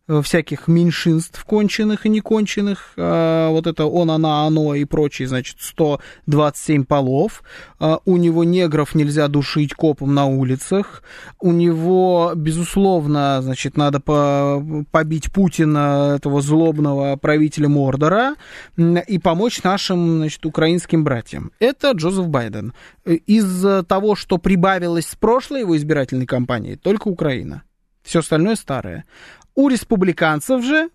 всяких меньшинств конченых и неконченных, а, вот это он, она, оно и прочие, значит, 127 полов, а, у него негров нельзя душить копом на улицах, у него, безусловно, значит, надо по побить Путина, этого злобного правителя Мордора, и помочь нашим, значит, украинским братьям. Это Джозеф Байден. Из того, что прибавилось с прошлой его избирательной кампании, только Украина. Все остальное старое. У республиканцев же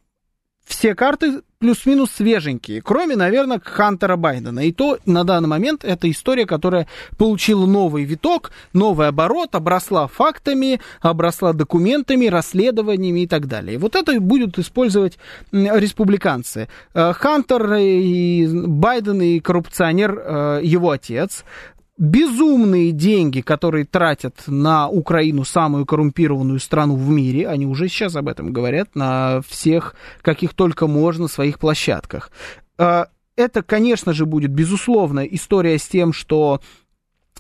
все карты плюс-минус свеженькие, кроме, наверное, Хантера Байдена. И то на данный момент это история, которая получила новый виток, новый оборот, обросла фактами, обросла документами, расследованиями и так далее. И вот это будут использовать республиканцы. Э, Хантер и Байден и коррупционер, э, его отец, безумные деньги, которые тратят на Украину, самую коррумпированную страну в мире, они уже сейчас об этом говорят на всех, каких только можно, своих площадках. А, это, конечно же, будет, безусловно, история с тем, что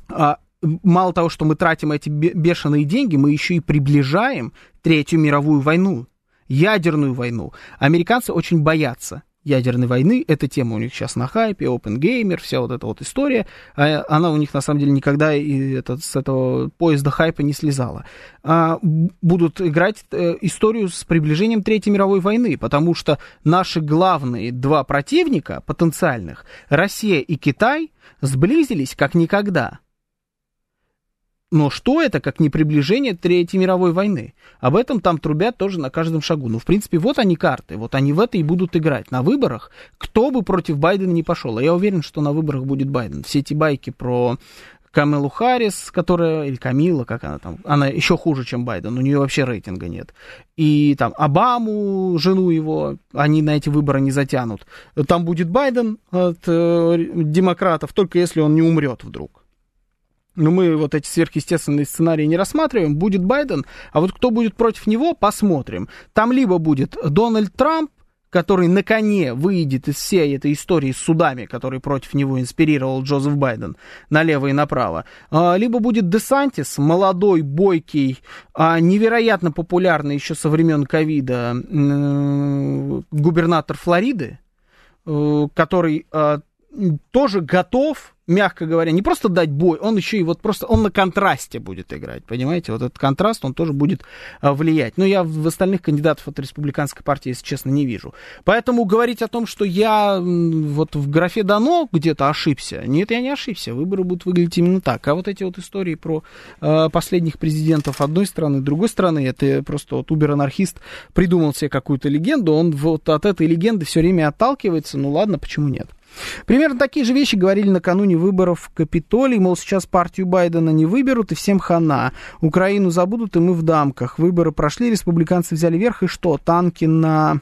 а, мало того, что мы тратим эти бешеные деньги, мы еще и приближаем Третью мировую войну, ядерную войну. Американцы очень боятся ядерной войны. Эта тема у них сейчас на хайпе, Open Gamer, вся вот эта вот история. А, она у них на самом деле никогда и этот, с этого поезда хайпа не слезала. А, будут играть э, историю с приближением Третьей мировой войны, потому что наши главные два противника потенциальных, Россия и Китай, сблизились как никогда. Но что это, как не приближение Третьей мировой войны? Об этом там трубят тоже на каждом шагу. Ну, в принципе, вот они карты, вот они в это и будут играть. На выборах, кто бы против Байдена не пошел, а я уверен, что на выборах будет Байден. Все эти байки про Камелу Харрис, которая, или Камила, как она там, она еще хуже, чем Байден, у нее вообще рейтинга нет. И там Обаму, жену его, они на эти выборы не затянут. Там будет Байден от э, демократов, только если он не умрет вдруг. Но мы вот эти сверхъестественные сценарии не рассматриваем, будет Байден, а вот кто будет против него, посмотрим. Там либо будет Дональд Трамп, который на коне выйдет из всей этой истории с судами, который против него инспирировал Джозеф Байден, налево и направо, а, либо будет Десантис, молодой, бойкий, а, невероятно популярный еще со времен ковида губернатор Флориды, э, который а, тоже готов мягко говоря, не просто дать бой, он еще и вот просто, он на контрасте будет играть, понимаете? Вот этот контраст, он тоже будет а, влиять. Но я в остальных кандидатов от республиканской партии, если честно, не вижу. Поэтому говорить о том, что я вот в графе дано где-то ошибся, нет, я не ошибся. Выборы будут выглядеть именно так. А вот эти вот истории про э, последних президентов одной страны, другой страны, это просто вот убер-анархист придумал себе какую-то легенду, он вот от этой легенды все время отталкивается, ну ладно, почему нет? Примерно такие же вещи говорили накануне выборов в Капитолий, мол, сейчас партию Байдена не выберут и всем хана. Украину забудут, и мы в дамках. Выборы прошли, республиканцы взяли верх, и что? Танки на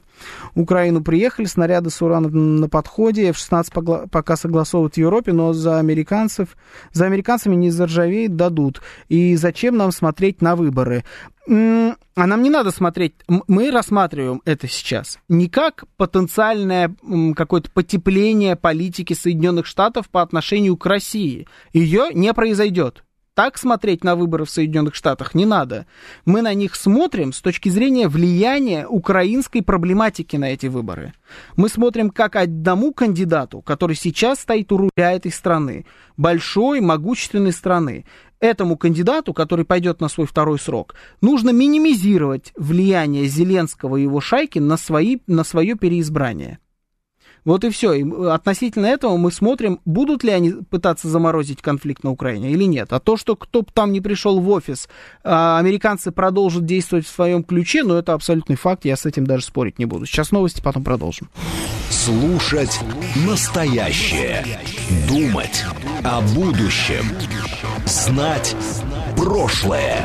Украину приехали, снаряды с ураном на подходе, F-16 пока согласовывают в Европе, но за американцев, за американцами не заржавеет, дадут. И зачем нам смотреть на выборы? А нам не надо смотреть, мы рассматриваем это сейчас не как потенциальное какое-то потепление политики Соединенных Штатов по отношению к России. Ее не произойдет. Так смотреть на выборы в Соединенных Штатах не надо. Мы на них смотрим с точки зрения влияния украинской проблематики на эти выборы. Мы смотрим как одному кандидату, который сейчас стоит у руля этой страны, большой, могущественной страны этому кандидату, который пойдет на свой второй срок, нужно минимизировать влияние Зеленского и его шайки на, свои, на свое переизбрание. Вот и все. И относительно этого мы смотрим, будут ли они пытаться заморозить конфликт на Украине или нет. А то, что кто бы там не пришел в офис, а, американцы продолжат действовать в своем ключе, ну это абсолютный факт, я с этим даже спорить не буду. Сейчас новости, потом продолжим. Слушать настоящее. Думать о будущем. Знать прошлое.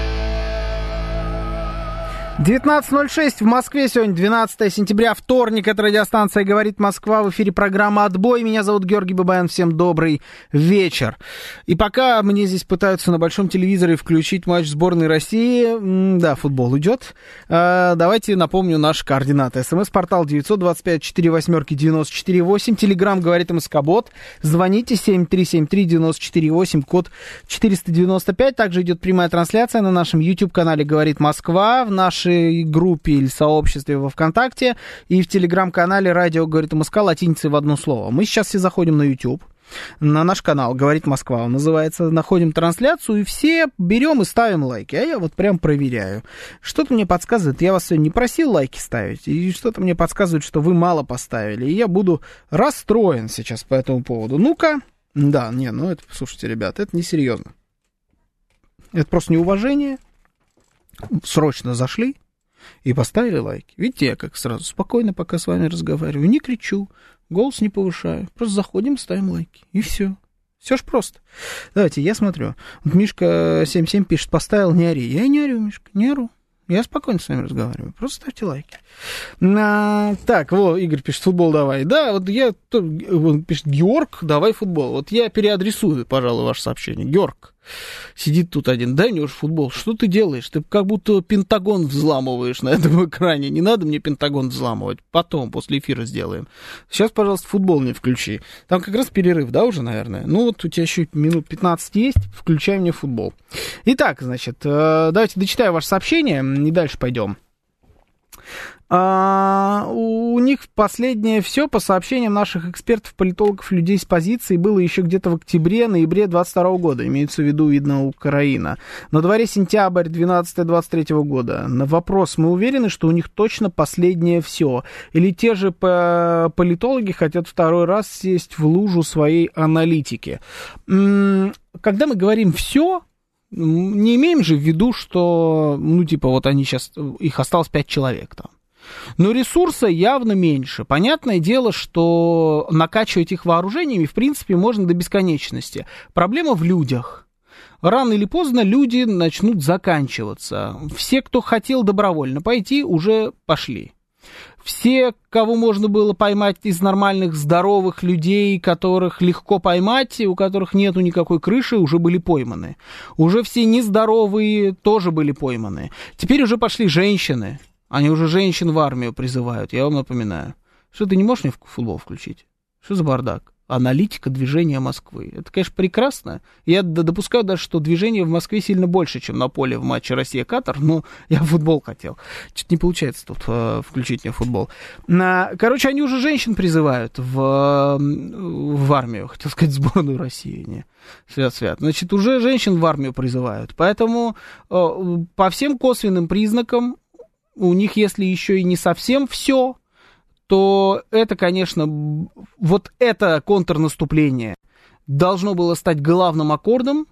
19.06 в Москве, сегодня 12 сентября, вторник, это радиостанция «Говорит Москва», в эфире программа «Отбой», меня зовут Георгий Бабаян, всем добрый вечер. И пока мне здесь пытаются на большом телевизоре включить матч сборной России, да, футбол идет, а, давайте напомню наши координаты. СМС-портал 925-48-94-8, телеграмм «Говорит МСК-бот», звоните 7373-94-8, код 495, также идет прямая трансляция на нашем YouTube-канале «Говорит Москва», в нашей нашей группе или сообществе во ВКонтакте и в телеграм-канале «Радио говорит МСК» латиницей в одно слово. Мы сейчас все заходим на YouTube на наш канал «Говорит Москва», он называется, находим трансляцию, и все берем и ставим лайки. А я вот прям проверяю. Что-то мне подсказывает, я вас сегодня не просил лайки ставить, и что-то мне подсказывает, что вы мало поставили, и я буду расстроен сейчас по этому поводу. Ну-ка. Да, не, ну это, слушайте, ребят, это несерьезно. Это просто неуважение, срочно зашли и поставили лайки. Видите, я как сразу спокойно, пока с вами разговариваю, не кричу, голос не повышаю, просто заходим, ставим лайки, и все. Все ж просто. Давайте, я смотрю. Вот Мишка 77 пишет, поставил, не ори. Я не орю, Мишка, не ору. Я спокойно с вами разговариваю. Просто ставьте лайки. А, так, вот, Игорь пишет, футбол давай. Да, вот я, он пишет, Георг, давай футбол. Вот я переадресую, пожалуй, ваше сообщение. Георг, Сидит тут один, дай мне уж футбол. Что ты делаешь? Ты как будто Пентагон взламываешь на этом [laughs] экране. Не надо мне Пентагон взламывать. Потом, после эфира сделаем. Сейчас, пожалуйста, футбол не включи. Там как раз перерыв, да, уже, наверное? Ну, вот у тебя еще минут 15 есть. Включай мне футбол. Итак, значит, э, давайте дочитаю ваше сообщение и дальше пойдем. А, у них последнее все, по сообщениям наших экспертов, политологов, людей с позиции, было еще где-то в октябре-ноябре 22 года, имеется в виду, видно, Украина. На дворе сентябрь 12-23 года. На вопрос, мы уверены, что у них точно последнее все? Или те же политологи хотят второй раз сесть в лужу своей аналитики? Когда мы говорим все, не имеем же в виду, что, ну, типа, вот они сейчас, их осталось пять человек там Но ресурса явно меньше. Понятное дело, что накачивать их вооружениями, в принципе, можно до бесконечности. Проблема в людях. Рано или поздно люди начнут заканчиваться. Все, кто хотел добровольно пойти, уже пошли. Все, кого можно было поймать из нормальных, здоровых людей, которых легко поймать, у которых нету никакой крыши, уже были пойманы. Уже все нездоровые тоже были пойманы. Теперь уже пошли женщины. Они уже женщин в армию призывают, я вам напоминаю. Что, ты не можешь мне футбол включить? Что за бардак? Аналитика движения Москвы. Это, конечно, прекрасно. Я допускаю даже, что движение в Москве сильно больше, чем на поле в матче Россия-Катар, но [laughs] я футбол хотел. Что-то не получается тут э, включить мне футбол. На... Короче, они уже женщин призывают в, в армию, хотел сказать, сборную России. Не. Свят-свят. Значит, уже женщин в армию призывают. Поэтому э, по всем косвенным признакам у них, если еще и не совсем все, то это, конечно, вот это контрнаступление должно было стать главным аккордом,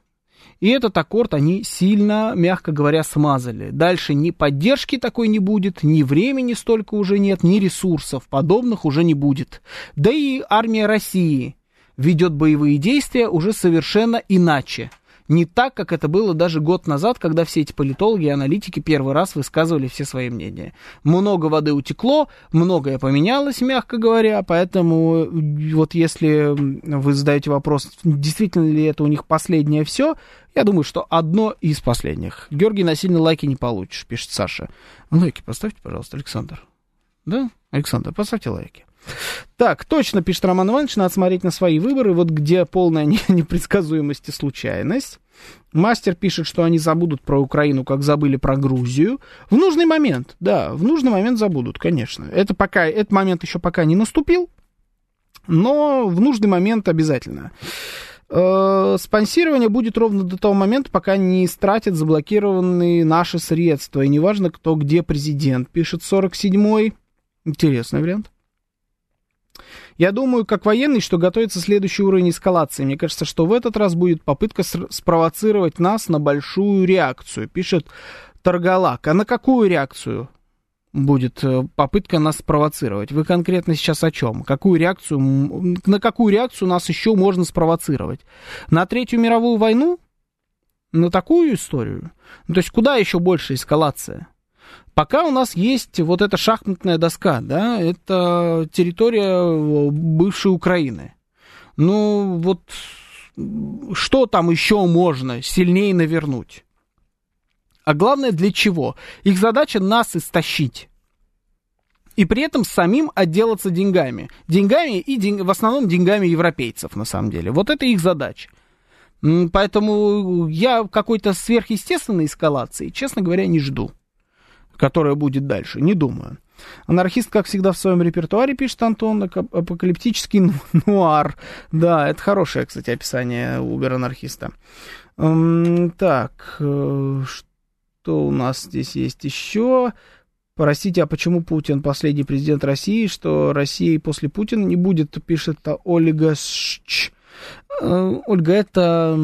и этот аккорд они сильно, мягко говоря, смазали. Дальше ни поддержки такой не будет, ни времени столько уже нет, ни ресурсов подобных уже не будет. Да и армия России ведет боевые действия уже совершенно иначе не так, как это было даже год назад, когда все эти политологи и аналитики первый раз высказывали все свои мнения. Много воды утекло, многое поменялось, мягко говоря, поэтому вот если вы задаете вопрос, действительно ли это у них последнее все, я думаю, что одно из последних. Георгий, насильно лайки не получишь, пишет Саша. Лайки поставьте, пожалуйста, Александр. Да? Александр, поставьте лайки. Так, точно, пишет Роман Иванович, надо смотреть на свои выборы, вот где полная [laughs] непредсказуемость и случайность. Мастер пишет, что они забудут про Украину, как забыли про Грузию. В нужный момент, да, в нужный момент забудут, конечно. Это пока, этот момент еще пока не наступил, но в нужный момент обязательно. Э, спонсирование будет ровно до того момента, пока не стратят заблокированные наши средства. И неважно, кто где президент, пишет 47-й. Интересный вариант. Я думаю, как военный, что готовится следующий уровень эскалации. Мне кажется, что в этот раз будет попытка спровоцировать нас на большую реакцию, пишет Торгалак. А на какую реакцию будет э, попытка нас спровоцировать? Вы конкретно сейчас о чем? Какую реакцию, на какую реакцию нас еще можно спровоцировать? На Третью мировую войну? На такую историю? Ну, то есть куда еще больше эскалация? Пока у нас есть вот эта шахматная доска, да, это территория э, бывшей Украины. Ну, вот что там еще можно сильнее навернуть? А главное, для чего? Их задача нас истощить. И при этом самим отделаться деньгами. Деньгами и день... в основном деньгами европейцев, на самом деле. Вот это их задача. Поэтому я какой-то сверхъестественной эскалации, честно говоря, не жду которая будет дальше, не думаю. Анархист, как всегда, в своем репертуаре, пишет Антон, апокалиптический [laughs] нуар. Да, это хорошее, кстати, описание убер-анархиста. Так, э, что у нас здесь есть еще? Простите, а почему Путин последний президент России, что России после Путина не будет, пишет Ольга Шч. Э, Ольга, это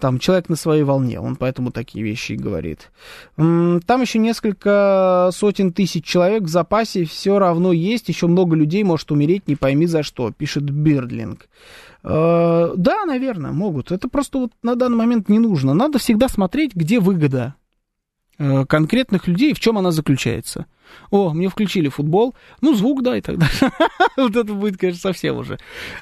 там человек на своей волне, он поэтому такие вещи и говорит. Там еще несколько сотен тысяч человек в запасе все равно есть, еще много людей может умереть, не пойми за что, пишет Бирдлинг. Э, да, наверное, могут. Это просто вот на данный момент не нужно. Надо всегда смотреть, где выгода конкретных людей, в чем она заключается. О, мне включили футбол. Ну, звук, да, и так далее. Вот это будет, конечно, совсем уже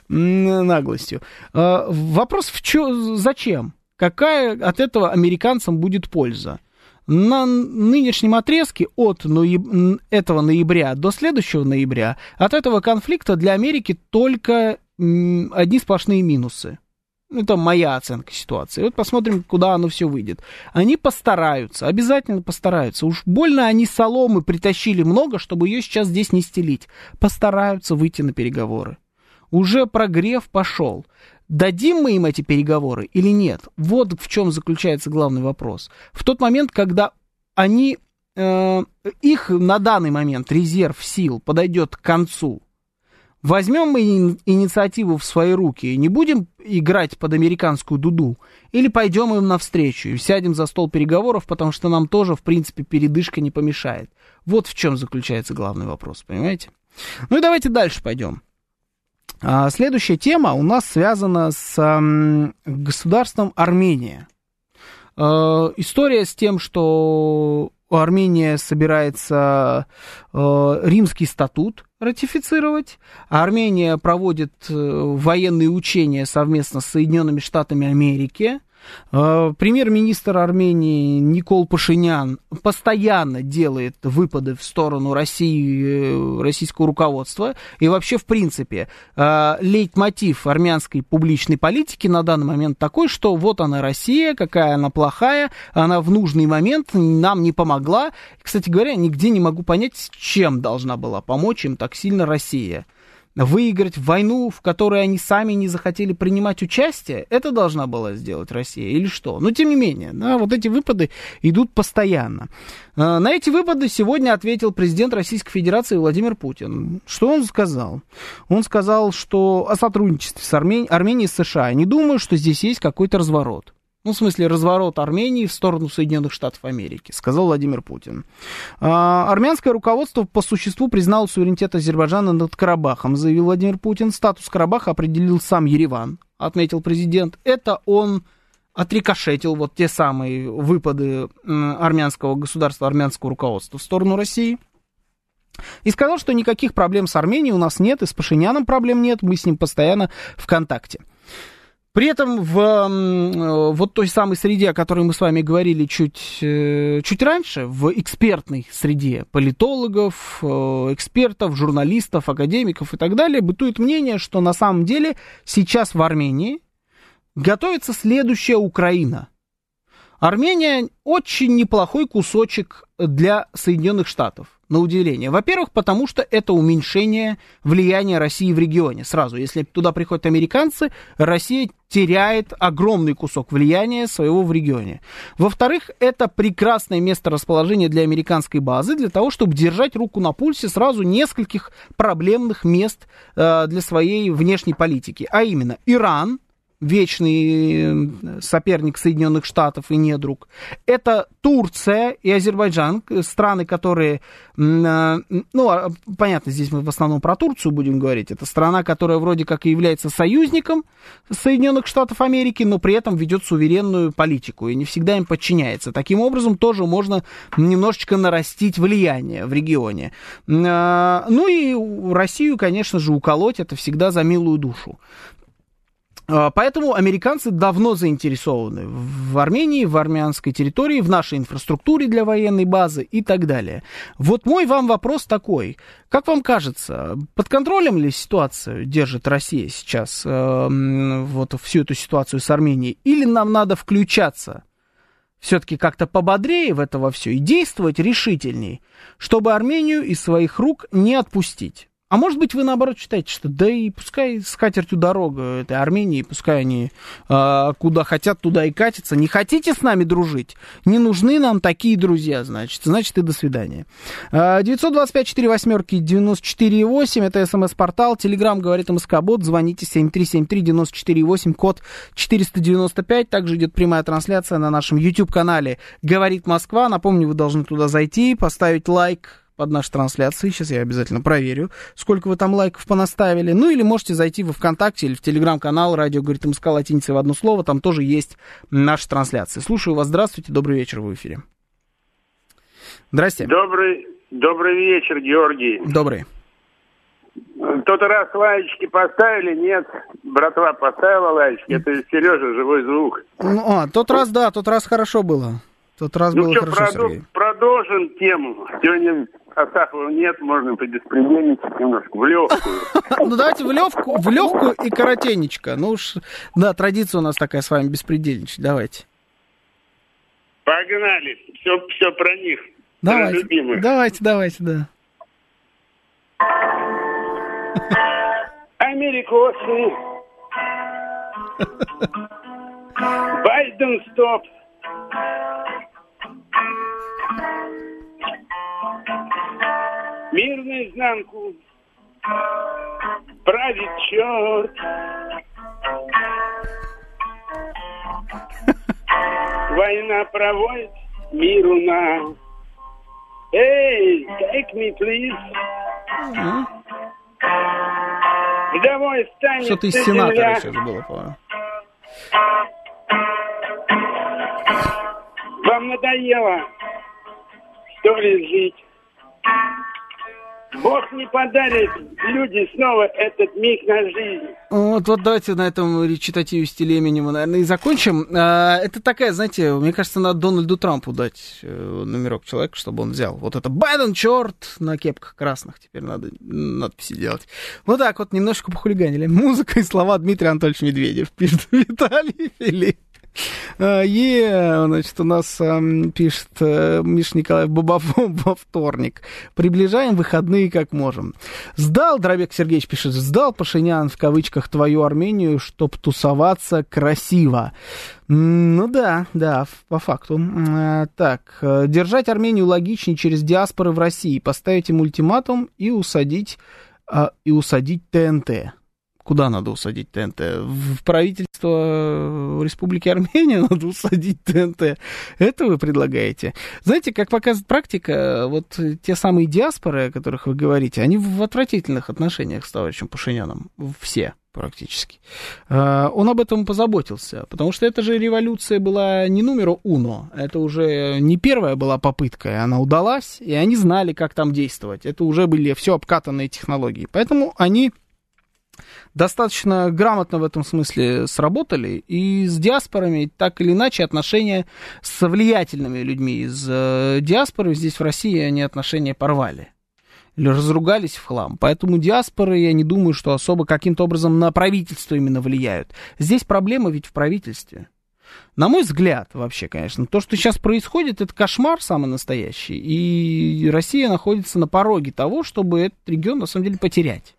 наглостью. А, вопрос в чё, зачем? Какая от этого американцам будет польза? На нынешнем отрезке от нояб... этого ноября до следующего ноября от этого конфликта для Америки только одни сплошные минусы. Это моя оценка ситуации. Вот посмотрим, куда оно все выйдет. Они постараются, обязательно постараются. Уж больно они соломы притащили много, чтобы ее сейчас здесь не стелить. Постараются выйти на переговоры. Уже прогрев пошел. Дадим мы им эти переговоры или нет? Вот в чем заключается главный вопрос. В тот момент, когда они, э, их на данный момент резерв сил подойдет к концу, Возьмем мы инициативу в свои руки и не будем играть под американскую дуду, или пойдем им навстречу и сядем за стол переговоров, потому что нам тоже, в принципе, передышка не помешает. Вот в чем заключается главный вопрос, понимаете? Ну и давайте дальше пойдем. А, следующая тема у нас связана с государством Армения. А, история с тем, что Армения собирается э, римский статут ратифицировать. А Армения проводит э, военные учения совместно с Соединенными Штатами Америки. Э, премьер-министр Армении Никол Пашинян постоянно делает выпады в сторону России, э, российского руководства. И вообще, в принципе, э, лейтмотив армянской публичной политики на данный момент такой, что вот она Россия, какая она плохая, она в нужный момент нам не помогла. Кстати говоря, нигде не могу понять, чем должна была помочь им так сильно Россия выиграть войну, в которой они сами не захотели принимать участие, это должна была сделать Россия или что? Но тем не менее, да, вот эти выпады идут постоянно. А, на эти выпады сегодня ответил президент Российской Федерации Владимир Путин. Что он сказал? Он сказал, что о сотрудничестве с Арменией, Арменией с США. Не думаю, что здесь есть какой-то разворот. Ну, в смысле, разворот Армении в сторону Соединенных Штатов Америки, сказал Владимир Путин. А, армянское руководство по существу признало суверенитет Азербайджана над Карабахом, заявил Владимир Путин. Статус Карабаха определил сам Ереван, отметил президент. Это он отрикошетил вот те самые выпады армянского государства, армянского руководства в сторону России. И сказал, что никаких проблем с Арменией у нас нет, и с Пашиняном проблем нет, мы с ним постоянно в контакте. При этом в э, вот той самой среде, о которой мы с вами говорили чуть, э, чуть раньше, в экспертной среде политологов, э, экспертов, журналистов, академиков и так далее, бытует мнение, что на самом деле сейчас в Армении готовится следующая Украина. Армения очень неплохой кусочек для Соединенных Штатов на удивление. Во-первых, потому что это уменьшение влияния России в регионе. Сразу, если туда приходят американцы, Россия теряет огромный кусок влияния своего в регионе. Во-вторых, это прекрасное место расположения для американской базы, для того, чтобы держать руку на пульсе сразу нескольких проблемных мест э, для своей внешней политики. А именно, Иран, вечный э, соперник Соединенных Штатов и не друг. Это Турция и Азербайджан, страны, которые, э, ну, а, понятно, здесь мы в основном про Турцию будем говорить. Это страна, которая вроде как и является союзником Соединенных Штатов Америки, но при этом ведет суверенную политику и не всегда им подчиняется. Таким образом, тоже можно немножечко нарастить влияние в регионе. Э, ну и Россию, конечно же, уколоть это всегда за милую душу. А, поэтому американцы давно заинтересованы в Армении, в армянской территории, в нашей инфраструктуре для военной базы и так далее. Вот мой вам вопрос такой. Как вам кажется, под контролем ли ситуацию держит Россия сейчас, э, вот всю эту ситуацию с Арменией, или нам надо включаться все-таки как-то пободрее в это во все и действовать решительней, чтобы Армению из своих рук не отпустить? А может быть, вы наоборот считаете, что да и пускай с катертью дорога этой Армении, пускай они э, куда хотят, туда и катятся. Не хотите с нами дружить? Не нужны нам такие друзья, значит. Значит, и до свидания. 925 4 восьмерки 94 8, это смс-портал. Телеграмм говорит МСК-бот. Звоните 7373 94 8, код 495. Также идет прямая трансляция на нашем YouTube-канале «Говорит Москва». Напомню, вы должны туда зайти, поставить лайк, под нашей трансляцией. Сейчас я обязательно проверю, сколько вы там лайков понаставили. Ну или можете зайти во ВКонтакте или в Телеграм-канал «Радио говорит МСК» латиницей в одно слово. Там тоже есть наши трансляции. Слушаю вас. Здравствуйте. Добрый вечер в эфире. Здрасте. Добрый, добрый вечер, Георгий. Добрый. Тот раз лаечки поставили, нет, братва поставила лаечки, это Сережа, живой звук. Ну, а, тот раз, да, тот раз хорошо было. Тот раз ну было что, хорошо, Сергей. продолжим тему. Сегодня Астахова нет, можно побеспредельничать немножко, в легкую. [laughs] Ну, давайте в легкую, в легкую и коротенечко. Ну уж, да, традиция у нас такая с вами беспредельничать. Давайте. Погнали. Все, все про них. Про Давайте, любимых. давайте, давайте, да. [laughs] Америкосы. [laughs] Байден стоп. Мир наизнанку. правит черт. Война проводит миру на. Эй, take me, please. Вдовой станет Что-то из сенатора сейчас было, по-моему. Вам надоело, что ли, жить? Бог не подарит люди снова этот миг на жизнь. Вот, вот давайте на этом речитативе Эминема, наверное, и закончим. А, Это такая, знаете, мне кажется, надо Дональду Трампу дать э, номерок человека, чтобы он взял. Вот это Байден, черт, на кепках красных. Теперь надо надписи делать. Вот так вот, немножко похулиганили. Музыка и слова Дмитрия Анатольевича Медведев, пишет Виталий Филипп. А, Е, значит, у нас ам, пишет э, Миша Николаев Бабафон [laughs] во вторник. Приближаем выходные как можем. Сдал, Дробек Сергеевич пишет, сдал Пашинян в кавычках твою Армению, чтоб тусоваться красиво. Ну да, да, по факту. А, Так, э, держать Армению логичнее через диаспоры в России, поставить им ультиматум и усадить, и усадить ТНТ. Куда надо усадить ТНТ? В правительство э, Республики Армения [laughs] надо усадить ТНТ. Это вы предлагаете? Знаете, как показывает практика, вот те самые диаспоры, о которых вы говорите, они в отвратительных отношениях с товарищем Пашиняном. Все практически. Э, Он об этом позаботился, потому что это же революция была не номеру уно, это уже не первая была попытка, и она удалась, и они знали, как там действовать. Это уже были все обкатанные технологии. Поэтому они достаточно грамотно в этом смысле сработали, и с диаспорами так или иначе отношения с влиятельными людьми из э, диаспоры здесь в России они отношения порвали. Или разругались в хлам. Поэтому диаспоры, я не думаю, что особо каким-то образом на правительство именно влияют. Здесь проблема ведь в правительстве. На мой взгляд, вообще, конечно, то, что сейчас происходит, это кошмар самый настоящий. И Россия находится на пороге того, чтобы этот регион, на самом деле, потерять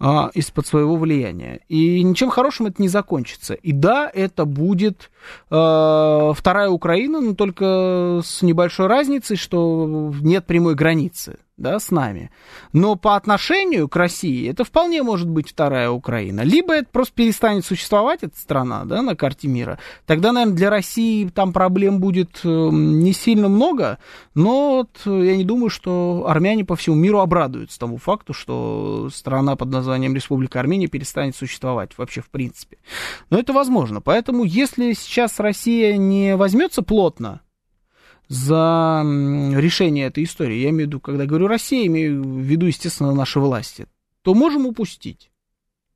а, из-под своего влияния. И ничем хорошим это не закончится. И да, это будет э, вторая Украина, но только с небольшой разницей, что нет прямой границы да, с нами. Но по отношению к России это вполне может быть вторая Украина. Либо это просто перестанет существовать, эта страна, да, на карте мира. Тогда, наверное, для России там проблем будет э, не сильно много, но вот я не думаю, что армяне по всему миру обрадуются тому факту, что страна под названием Республика Армения перестанет существовать вообще в принципе. Но это возможно. Поэтому, если сейчас Россия не возьмется плотно за решение этой истории, я имею в виду, когда говорю Россия, имею в виду, естественно, наши власти, то можем упустить.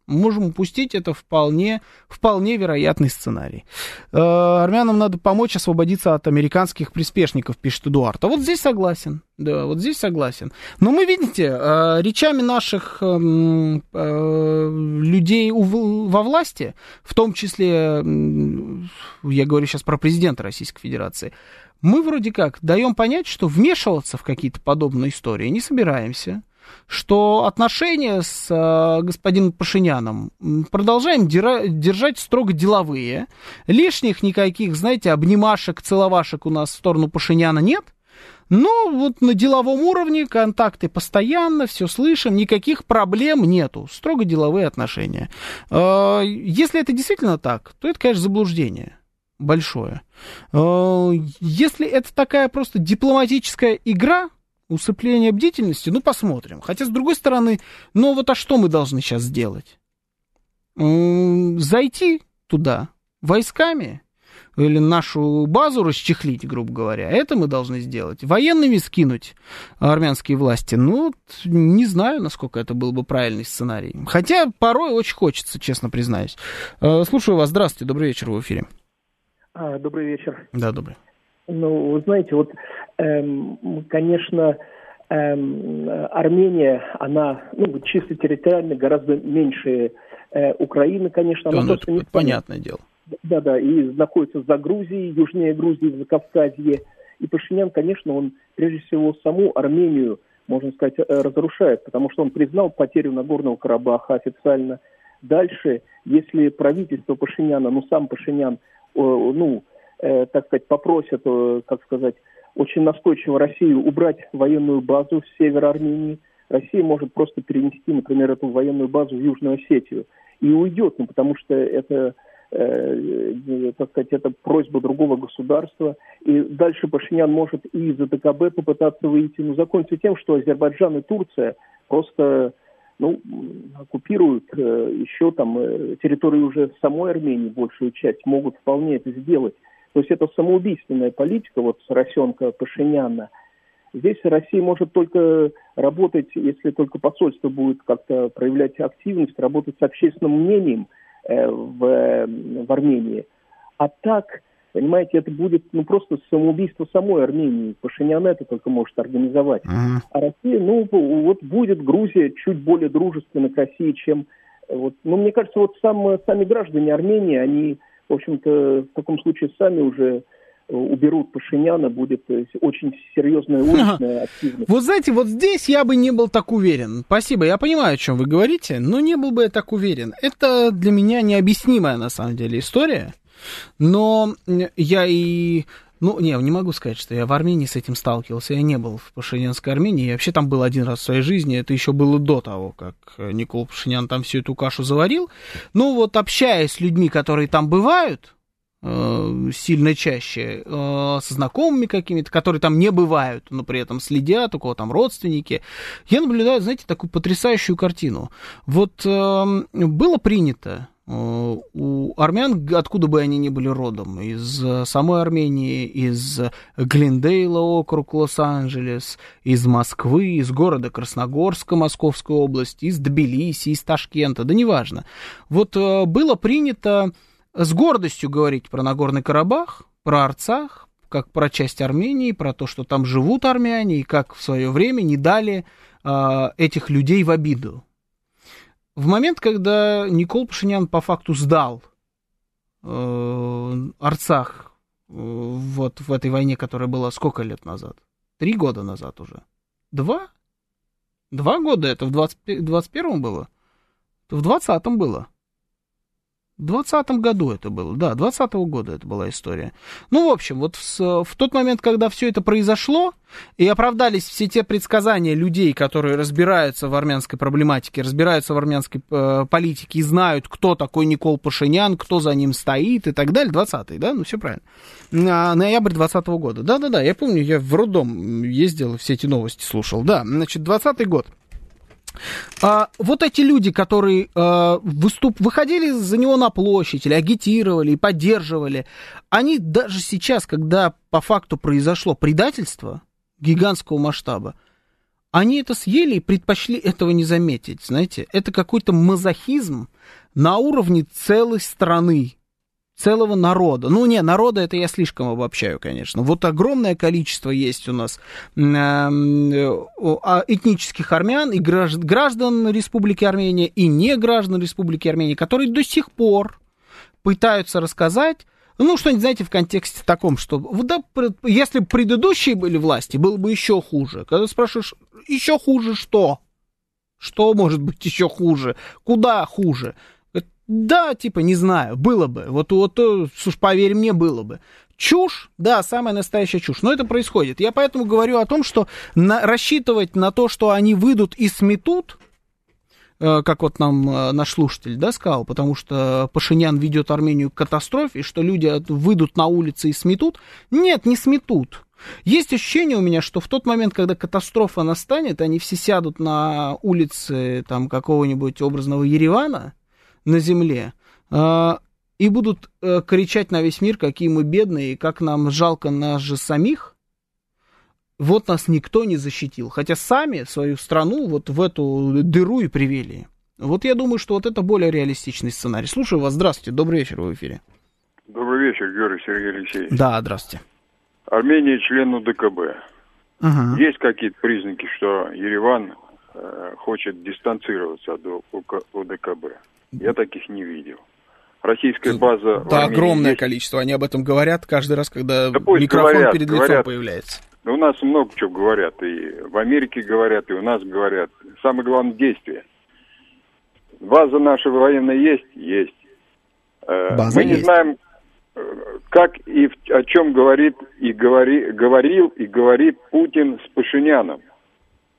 Можем упустить, это вполне, вполне вероятный сценарий. Э, армянам надо помочь освободиться от американских приспешников, пишет Эдуард. А вот здесь согласен. Да, вот здесь согласен. Но мы, видите, э, речами наших эм, э, людей у- во власти, в том числе, я говорю сейчас про президента Российской Федерации, мы вроде как даем понять, что вмешиваться в какие-то подобные истории не собираемся, что отношения с э, господином Пашиняном продолжаем дера- держать строго деловые. Лишних никаких, знаете, обнимашек, целовашек у нас в сторону Пашиняна нет. Но вот на деловом уровне контакты постоянно, все слышим, никаких проблем нету. Строго деловые отношения. Э, Если это действительно так, то это, конечно, заблуждение большое. Э, Если это такая просто дипломатическая игра, усыпление бдительности, ну, посмотрим. Хотя, с другой стороны, ну, вот а что мы должны сейчас сделать? Зайти туда войсками или нашу базу расчехлить, грубо говоря. Это мы должны сделать. Военными скинуть армянские власти. Ну, не знаю, насколько это был бы правильный сценарий. Хотя порой очень хочется, честно признаюсь. Э, Слушаю вас. Здравствуйте. Добрый вечер в эфире. А, добрый вечер. Да, добрый. Ну, вы знаете, вот, эм, конечно, эм, Армения, она, ну, чисто территориально гораздо меньше э, Украины, конечно. Да, она ну, просто это не понятное дело. Да-да, и находится за Грузией, южнее Грузии, в Закавказье. И Пашинян, конечно, он прежде всего саму Армению, можно сказать, э, разрушает, потому что он признал потерю Нагорного Карабаха официально. Дальше, если правительство Пашиняна, ну сам Пашинян, ну, э, так сказать, попросят, э, как сказать, очень настойчиво Россию убрать военную базу в север Армении, Россия может просто перенести, например, эту военную базу в Южную Осетию и уйдет, ну, потому что это э, э, так сказать, это просьба другого государства. И дальше Пашинян может и за ДКБ попытаться выйти, но закончится тем, что Азербайджан и Турция просто ну, оккупируют э, еще там э, территорию уже самой Армении, большую часть, могут вполне это сделать. То есть это самоубийственная политика, вот Соросенко, Пашиняна. Здесь Россия может только работать, если только посольство будет как-то проявлять активность, работать с общественным мнением э, в, в Армении. А так Понимаете, это будет ну, просто самоубийство самой Армении. Пашинян это только может организовать. Uh-huh. А Россия, ну, вот будет Грузия чуть более дружественна к России, чем... Вот, ну, мне кажется, вот сам, сами граждане Армении, они, в общем-то, в таком случае сами уже э, уберут Пашиняна, будет э, очень серьезная [laughs] уличная активность. Вот знаете, вот здесь я бы не был так уверен. Спасибо, я понимаю, о чем вы говорите, но не был бы я так уверен. Это для меня необъяснимая, на самом деле, история. Но я и... Ну, не, не могу сказать, что я в Армении с этим сталкивался. Я не был в Пашинянской Армении. Я вообще там был один раз в своей жизни. Это еще было до того, как Никол Пашинян там всю эту кашу заварил. Ну, вот общаясь с людьми, которые там бывают, э, сильно чаще, э, со знакомыми какими-то, которые там не бывают, но при этом следят, у кого там родственники, я наблюдаю, знаете, такую потрясающую картину. Вот э, было принято Э, у армян, откуда бы они ни были родом, из э, самой Армении, из Глендейла, округ Лос-Анджелес, из Москвы, из города Красногорска, Московской области, из Тбилиси, из Ташкента, да неважно. Вот э, было принято с гордостью говорить про Нагорный Карабах, про Арцах, как про часть Армении, про то, что там живут армяне, и как в свое время не дали этих людей в обиду в момент, когда Никол Пашинян по факту сдал э, Арцах э, вот в этой войне, которая была сколько лет назад? Три года назад уже. Два? Два года это в 20, 21-м было? В 20-м было. В 20 году это было, да, 20 -го года это была история. Ну, в общем, вот в, в тот момент, когда все это произошло, и оправдались все те предсказания людей, которые разбираются в армянской проблематике, разбираются в армянской э, политике и знают, кто такой Никол Пашинян, кто за ним стоит и так далее, 20-й, да, ну все правильно. А, ноябрь 20 -го года. Да-да-да, я помню, я в роддом ездил, все эти новости слушал. Да, значит, 20 год. А, вот эти люди, которые а, выступ, выходили за него на площадь или агитировали и поддерживали, они даже сейчас, когда по факту произошло предательство гигантского масштаба, они это съели и предпочли этого не заметить. Знаете, это какой-то мазохизм на уровне целой страны, целого народа. Ну, не, народа это я слишком обобщаю, конечно. Вот огромное количество есть у нас эм, а, этнических армян и граждан Республики Армения, и не граждан Республики Армения, которые до сих пор пытаются рассказать ну, что-нибудь, знаете, в контексте таком, что да, если бы предыдущие были власти, было бы еще хуже. Когда спрашиваешь, еще хуже что? Что может быть еще хуже? Куда хуже? Да, типа, не знаю, было бы. Вот, вот, слушай, поверь мне, было бы. Чушь, да, самая настоящая чушь. Но это происходит. Я поэтому говорю о том, что на, рассчитывать на то, что они выйдут и сметут, э, как вот нам э, наш слушатель, да, сказал, потому что Пашинян ведет Армению к катастрофе, что люди выйдут на улицы и сметут. Нет, не сметут. Есть ощущение у меня, что в тот момент, когда катастрофа настанет, они все сядут на улице там какого-нибудь образного Еревана, на земле, а, и будут э, кричать на весь мир, какие мы бедные, и как нам жалко нас же самих, вот нас никто не защитил. Хотя сами свою страну вот в эту дыру и привели. Вот я думаю, что вот это более реалистичный сценарий. Слушаю вас. Здравствуйте. Добрый вечер. в эфире. Добрый вечер, Георгий Сергей Алексеевич. Да, здравствуйте. Армения член УДКБ. Ага. Есть какие-то признаки, что Ереван э, хочет дистанцироваться от УДКБ? Я таких не видел. Российская база... Да, огромное есть. количество. Они об этом говорят каждый раз, когда да микрофон говорят, перед лицом говорят. появляется. Да у нас много чего говорят. И в Америке говорят, и у нас говорят. Самое главное – действие. База наша военная есть? Есть. Э, база Мы есть. не знаем, э, как и о чем говорит и говори, говорил и говорит Путин с Пашиняном.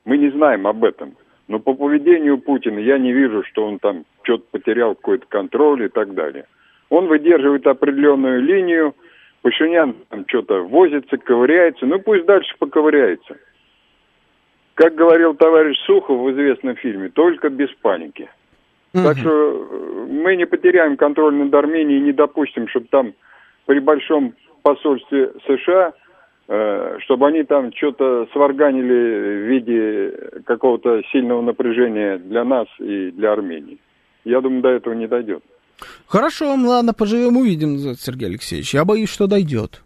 Мы не знаем об этом. Но по поведению Путина я не вижу, что он там что-то потерял какой-то контроль и так далее. Он выдерживает определенную линию, Пашинян там что-то возится, ковыряется, ну пусть дальше поковыряется. Как говорил товарищ Сухов в известном фильме, только без паники. Угу. Так что э, мы не потеряем контроль над Арменией и не допустим, чтобы там при большом посольстве США, э, чтобы они там что-то сварганили в виде какого-то сильного напряжения для нас и для Армении. Я думаю, до этого не дойдет. Хорошо, ладно, поживем, увидим, Сергей Алексеевич. Я боюсь, что дойдет.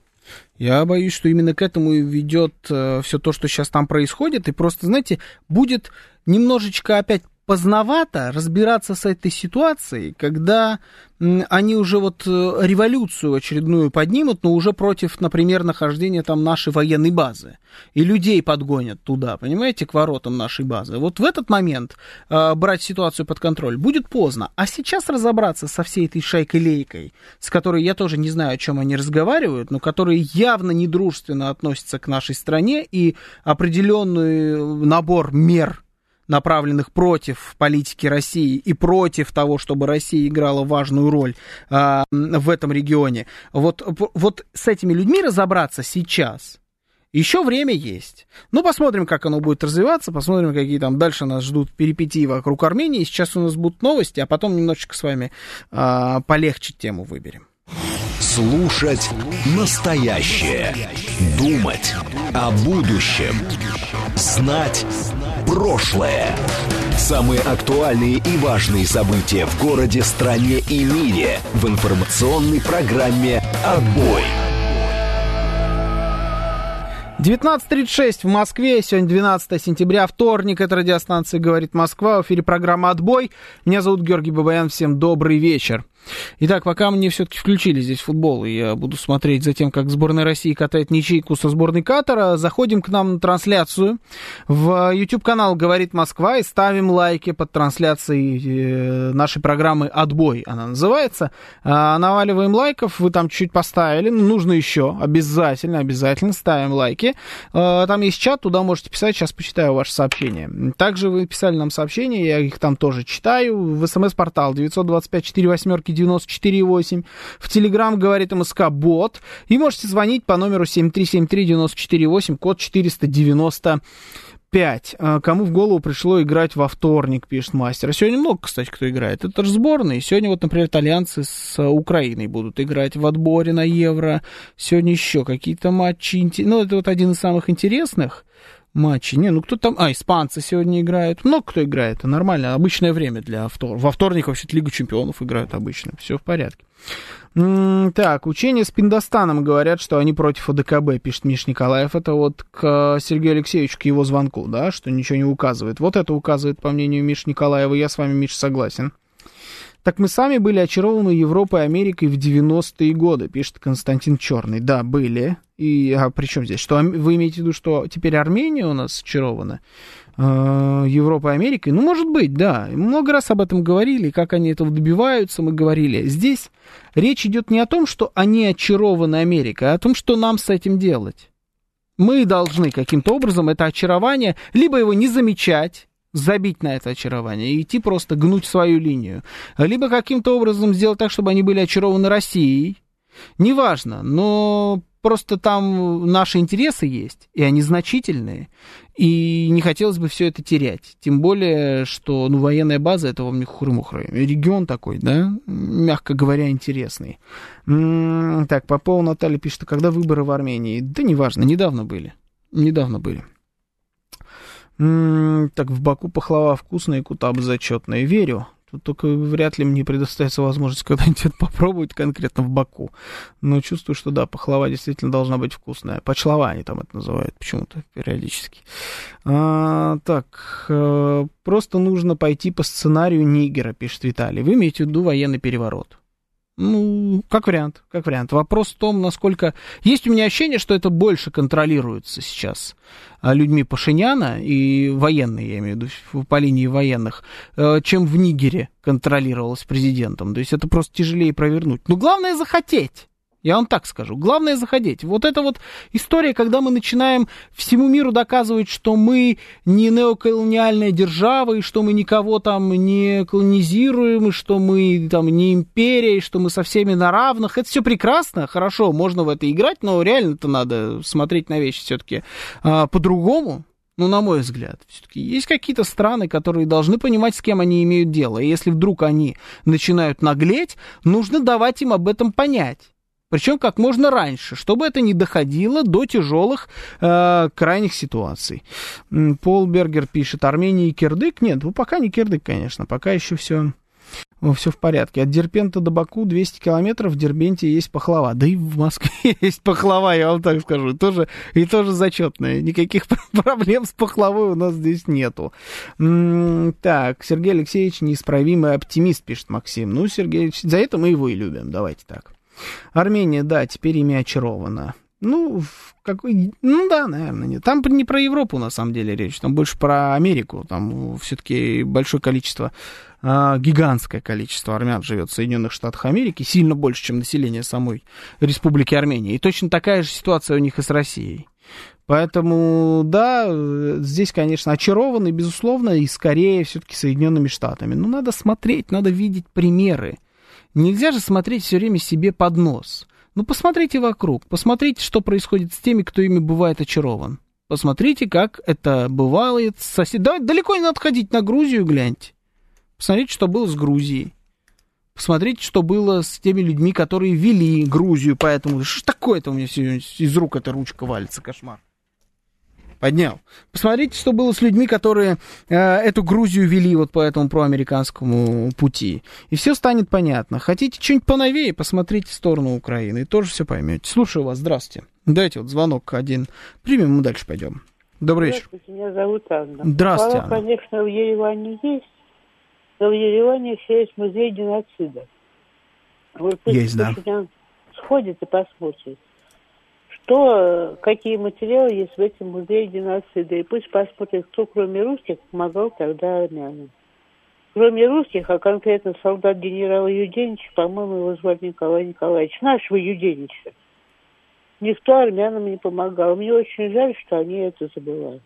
Я боюсь, что именно к этому и ведет э, все то, что сейчас там происходит. И просто, знаете, будет немножечко опять поздновато разбираться с этой ситуацией, когда они уже вот э, революцию очередную поднимут, но уже против, например, нахождения там нашей военной базы. И людей подгонят туда, понимаете, к воротам нашей базы. Вот в этот момент э, брать ситуацию под контроль будет поздно. А сейчас разобраться со всей этой шайкой-лейкой, с которой я тоже не знаю, о чем они разговаривают, но которые явно недружественно относятся к нашей стране и определенный набор мер направленных против политики России и против того, чтобы Россия играла важную роль а, в этом регионе. Вот, вот с этими людьми разобраться сейчас еще время есть. Ну, посмотрим, как оно будет развиваться, посмотрим, какие там дальше нас ждут перипетии вокруг Армении. Сейчас у нас будут новости, а потом немножечко с вами а, полегче тему выберем. Слушать настоящее. Думать о будущем. Знать прошлое. Самые актуальные и важные события в городе, стране и мире в информационной программе «Отбой». 19.36 в Москве, сегодня 12 сентября, вторник, это радиостанция «Говорит Москва», в эфире программа «Отбой». Меня зовут Георгий Бабаян, всем добрый вечер. Итак, пока мне все-таки включили здесь футбол, и я буду смотреть за тем, как сборная России катает ничейку со сборной Катара, заходим к нам на трансляцию в YouTube-канал «Говорит Москва» и ставим лайки под трансляцией э, нашей программы «Отбой», она называется. А, наваливаем лайков, вы там чуть поставили, ну, нужно еще, обязательно, обязательно ставим лайки. А, там есть чат, туда можете писать, сейчас почитаю ваши сообщения. Также вы писали нам сообщения, я их там тоже читаю, в смс-портал 925 4 восьмерки 94,8. В Телеграм говорит МСК Бот. И можете звонить по номеру 7373-94,8, код 490 5. А, кому в голову пришло играть во вторник, пишет мастер. А сегодня много, кстати, кто играет. Это же сборные. Сегодня вот, например, итальянцы с Украиной будут играть в отборе на Евро. Сегодня еще какие-то матчи. Ну, это вот один из самых интересных матчи. Не, ну кто там... А, испанцы сегодня играют. Много кто играет. Это нормально. Обычное время для вторника. Во вторник вообще Лигу чемпионов играют обычно. Все в порядке. Так, учение с Пиндостаном говорят, что они против ОДКБ, пишет Миш Николаев. Это вот к Сергею Алексеевичу, к его звонку, да, что ничего не указывает. Вот это указывает, по мнению Миш Николаева. Я с вами, Миш, согласен. Так мы сами были очарованы Европой и Америкой в 90-е годы, пишет Константин Черный. Да, были. И а при чем здесь? Что вы имеете в виду, что теперь Армения у нас очарована? Э, Европой и Америкой? Ну, может быть, да. Много раз об этом говорили, как они этого добиваются, мы говорили. Здесь речь идет не о том, что они очарованы Америкой, а о том, что нам с этим делать. Мы должны каким-то образом это очарование либо его не замечать, забить на это очарование и идти просто гнуть свою линию. Либо каким-то образом сделать так, чтобы они были очарованы Россией. Неважно, но просто там наши интересы есть, и они значительные, и не хотелось бы все это терять. Тем более, что ну, военная база это вам не хуры-мухры. Регион такой, да, мягко говоря, интересный. М-м, так, Попова Наталья пишет, что когда выборы в Армении? Да неважно, недавно были. Недавно были. М-м, так, в Баку пахлава вкусная и кутаб зачетная. Верю. Тут только вряд ли мне предоставится возможность когда-нибудь это попробовать конкретно в Баку. Но чувствую, что да, пахлава действительно должна быть вкусная. Почлава они там это называют почему-то периодически. А, так, э, просто нужно пойти по сценарию Нигера, пишет Виталий. Вы имеете в виду военный переворот? Ну, как вариант, как вариант. Вопрос в том, насколько... Есть у меня ощущение, что это больше контролируется сейчас а, людьми Пашиняна и военные, я имею в виду, по линии военных, э, чем в Нигере контролировалось президентом. То есть это просто тяжелее провернуть. Но главное захотеть. Я вам так скажу. Главное заходить. Вот эта вот история, когда мы начинаем всему миру доказывать, что мы не неоколониальная держава, и что мы никого там не колонизируем, и что мы там не империя, и что мы со всеми на равных. Это все прекрасно, хорошо, можно в это играть, но реально-то надо смотреть на вещи все-таки а, по-другому. Ну, на мой взгляд, все-таки есть какие-то страны, которые должны понимать, с кем они имеют дело. И если вдруг они начинают наглеть, нужно давать им об этом понять. Причем как можно раньше, чтобы это не доходило до тяжелых э, крайних ситуаций. Пол Бергер пишет, Армения и Кирдык? Нет, ну пока не Кирдык, конечно, пока еще все все в порядке. От Дерпента до Баку 200 километров, в Дербенте есть пахлава. Да и в Москве [laughs] есть пахлава, я вам так скажу. Тоже, и тоже зачетная. Никаких [laughs] проблем с пахлавой у нас здесь нету. так, Сергей Алексеевич, неисправимый оптимист, пишет Максим. Ну, Сергей, за это мы его и любим. Давайте так. Армения, да, теперь ими очарована. Ну, какой... Ну да, наверное, нет. Там не про Европу, на самом деле, речь. Там больше про Америку. Там все-таки большое количество, э, гигантское количество армян живет в Соединенных Штатах Америки. Сильно больше, чем население самой Республики Армения. И точно такая же ситуация у них и с Россией. Поэтому, да, здесь, конечно, очарованы, безусловно, и скорее все-таки Соединенными Штатами. Но надо смотреть, надо видеть примеры. Нельзя же смотреть все время себе под нос. Ну, посмотрите вокруг, посмотрите, что происходит с теми, кто ими бывает очарован. Посмотрите, как это бывает с сосед... Да, далеко не надо ходить на Грузию, гляньте. Посмотрите, что было с Грузией. Посмотрите, что было с теми людьми, которые вели Грузию, поэтому... Что такое-то у меня из рук эта ручка валится, кошмар поднял. Посмотрите, что было с людьми, которые э, эту Грузию вели вот по этому проамериканскому пути. И все станет понятно. Хотите что-нибудь поновее, посмотрите в сторону Украины, и тоже все поймете. Слушаю вас, здравствуйте. Дайте вот звонок один. Примем, мы дальше пойдем. Добрый вечер. Меня зовут Анна. Здравствуйте, Анна. конечно, в Ереване есть, но в Ереване еще есть музей геноцида. Вот есть, да. Сходит и посмотрит что, какие материалы есть в этом музее геноцида. И пусть посмотрят, кто кроме русских помогал тогда армянам. Кроме русских, а конкретно солдат генерала Юденича, по-моему, его звали Николай Николаевич, нашего Юденича. Никто армянам не помогал. Мне очень жаль, что они это забывают.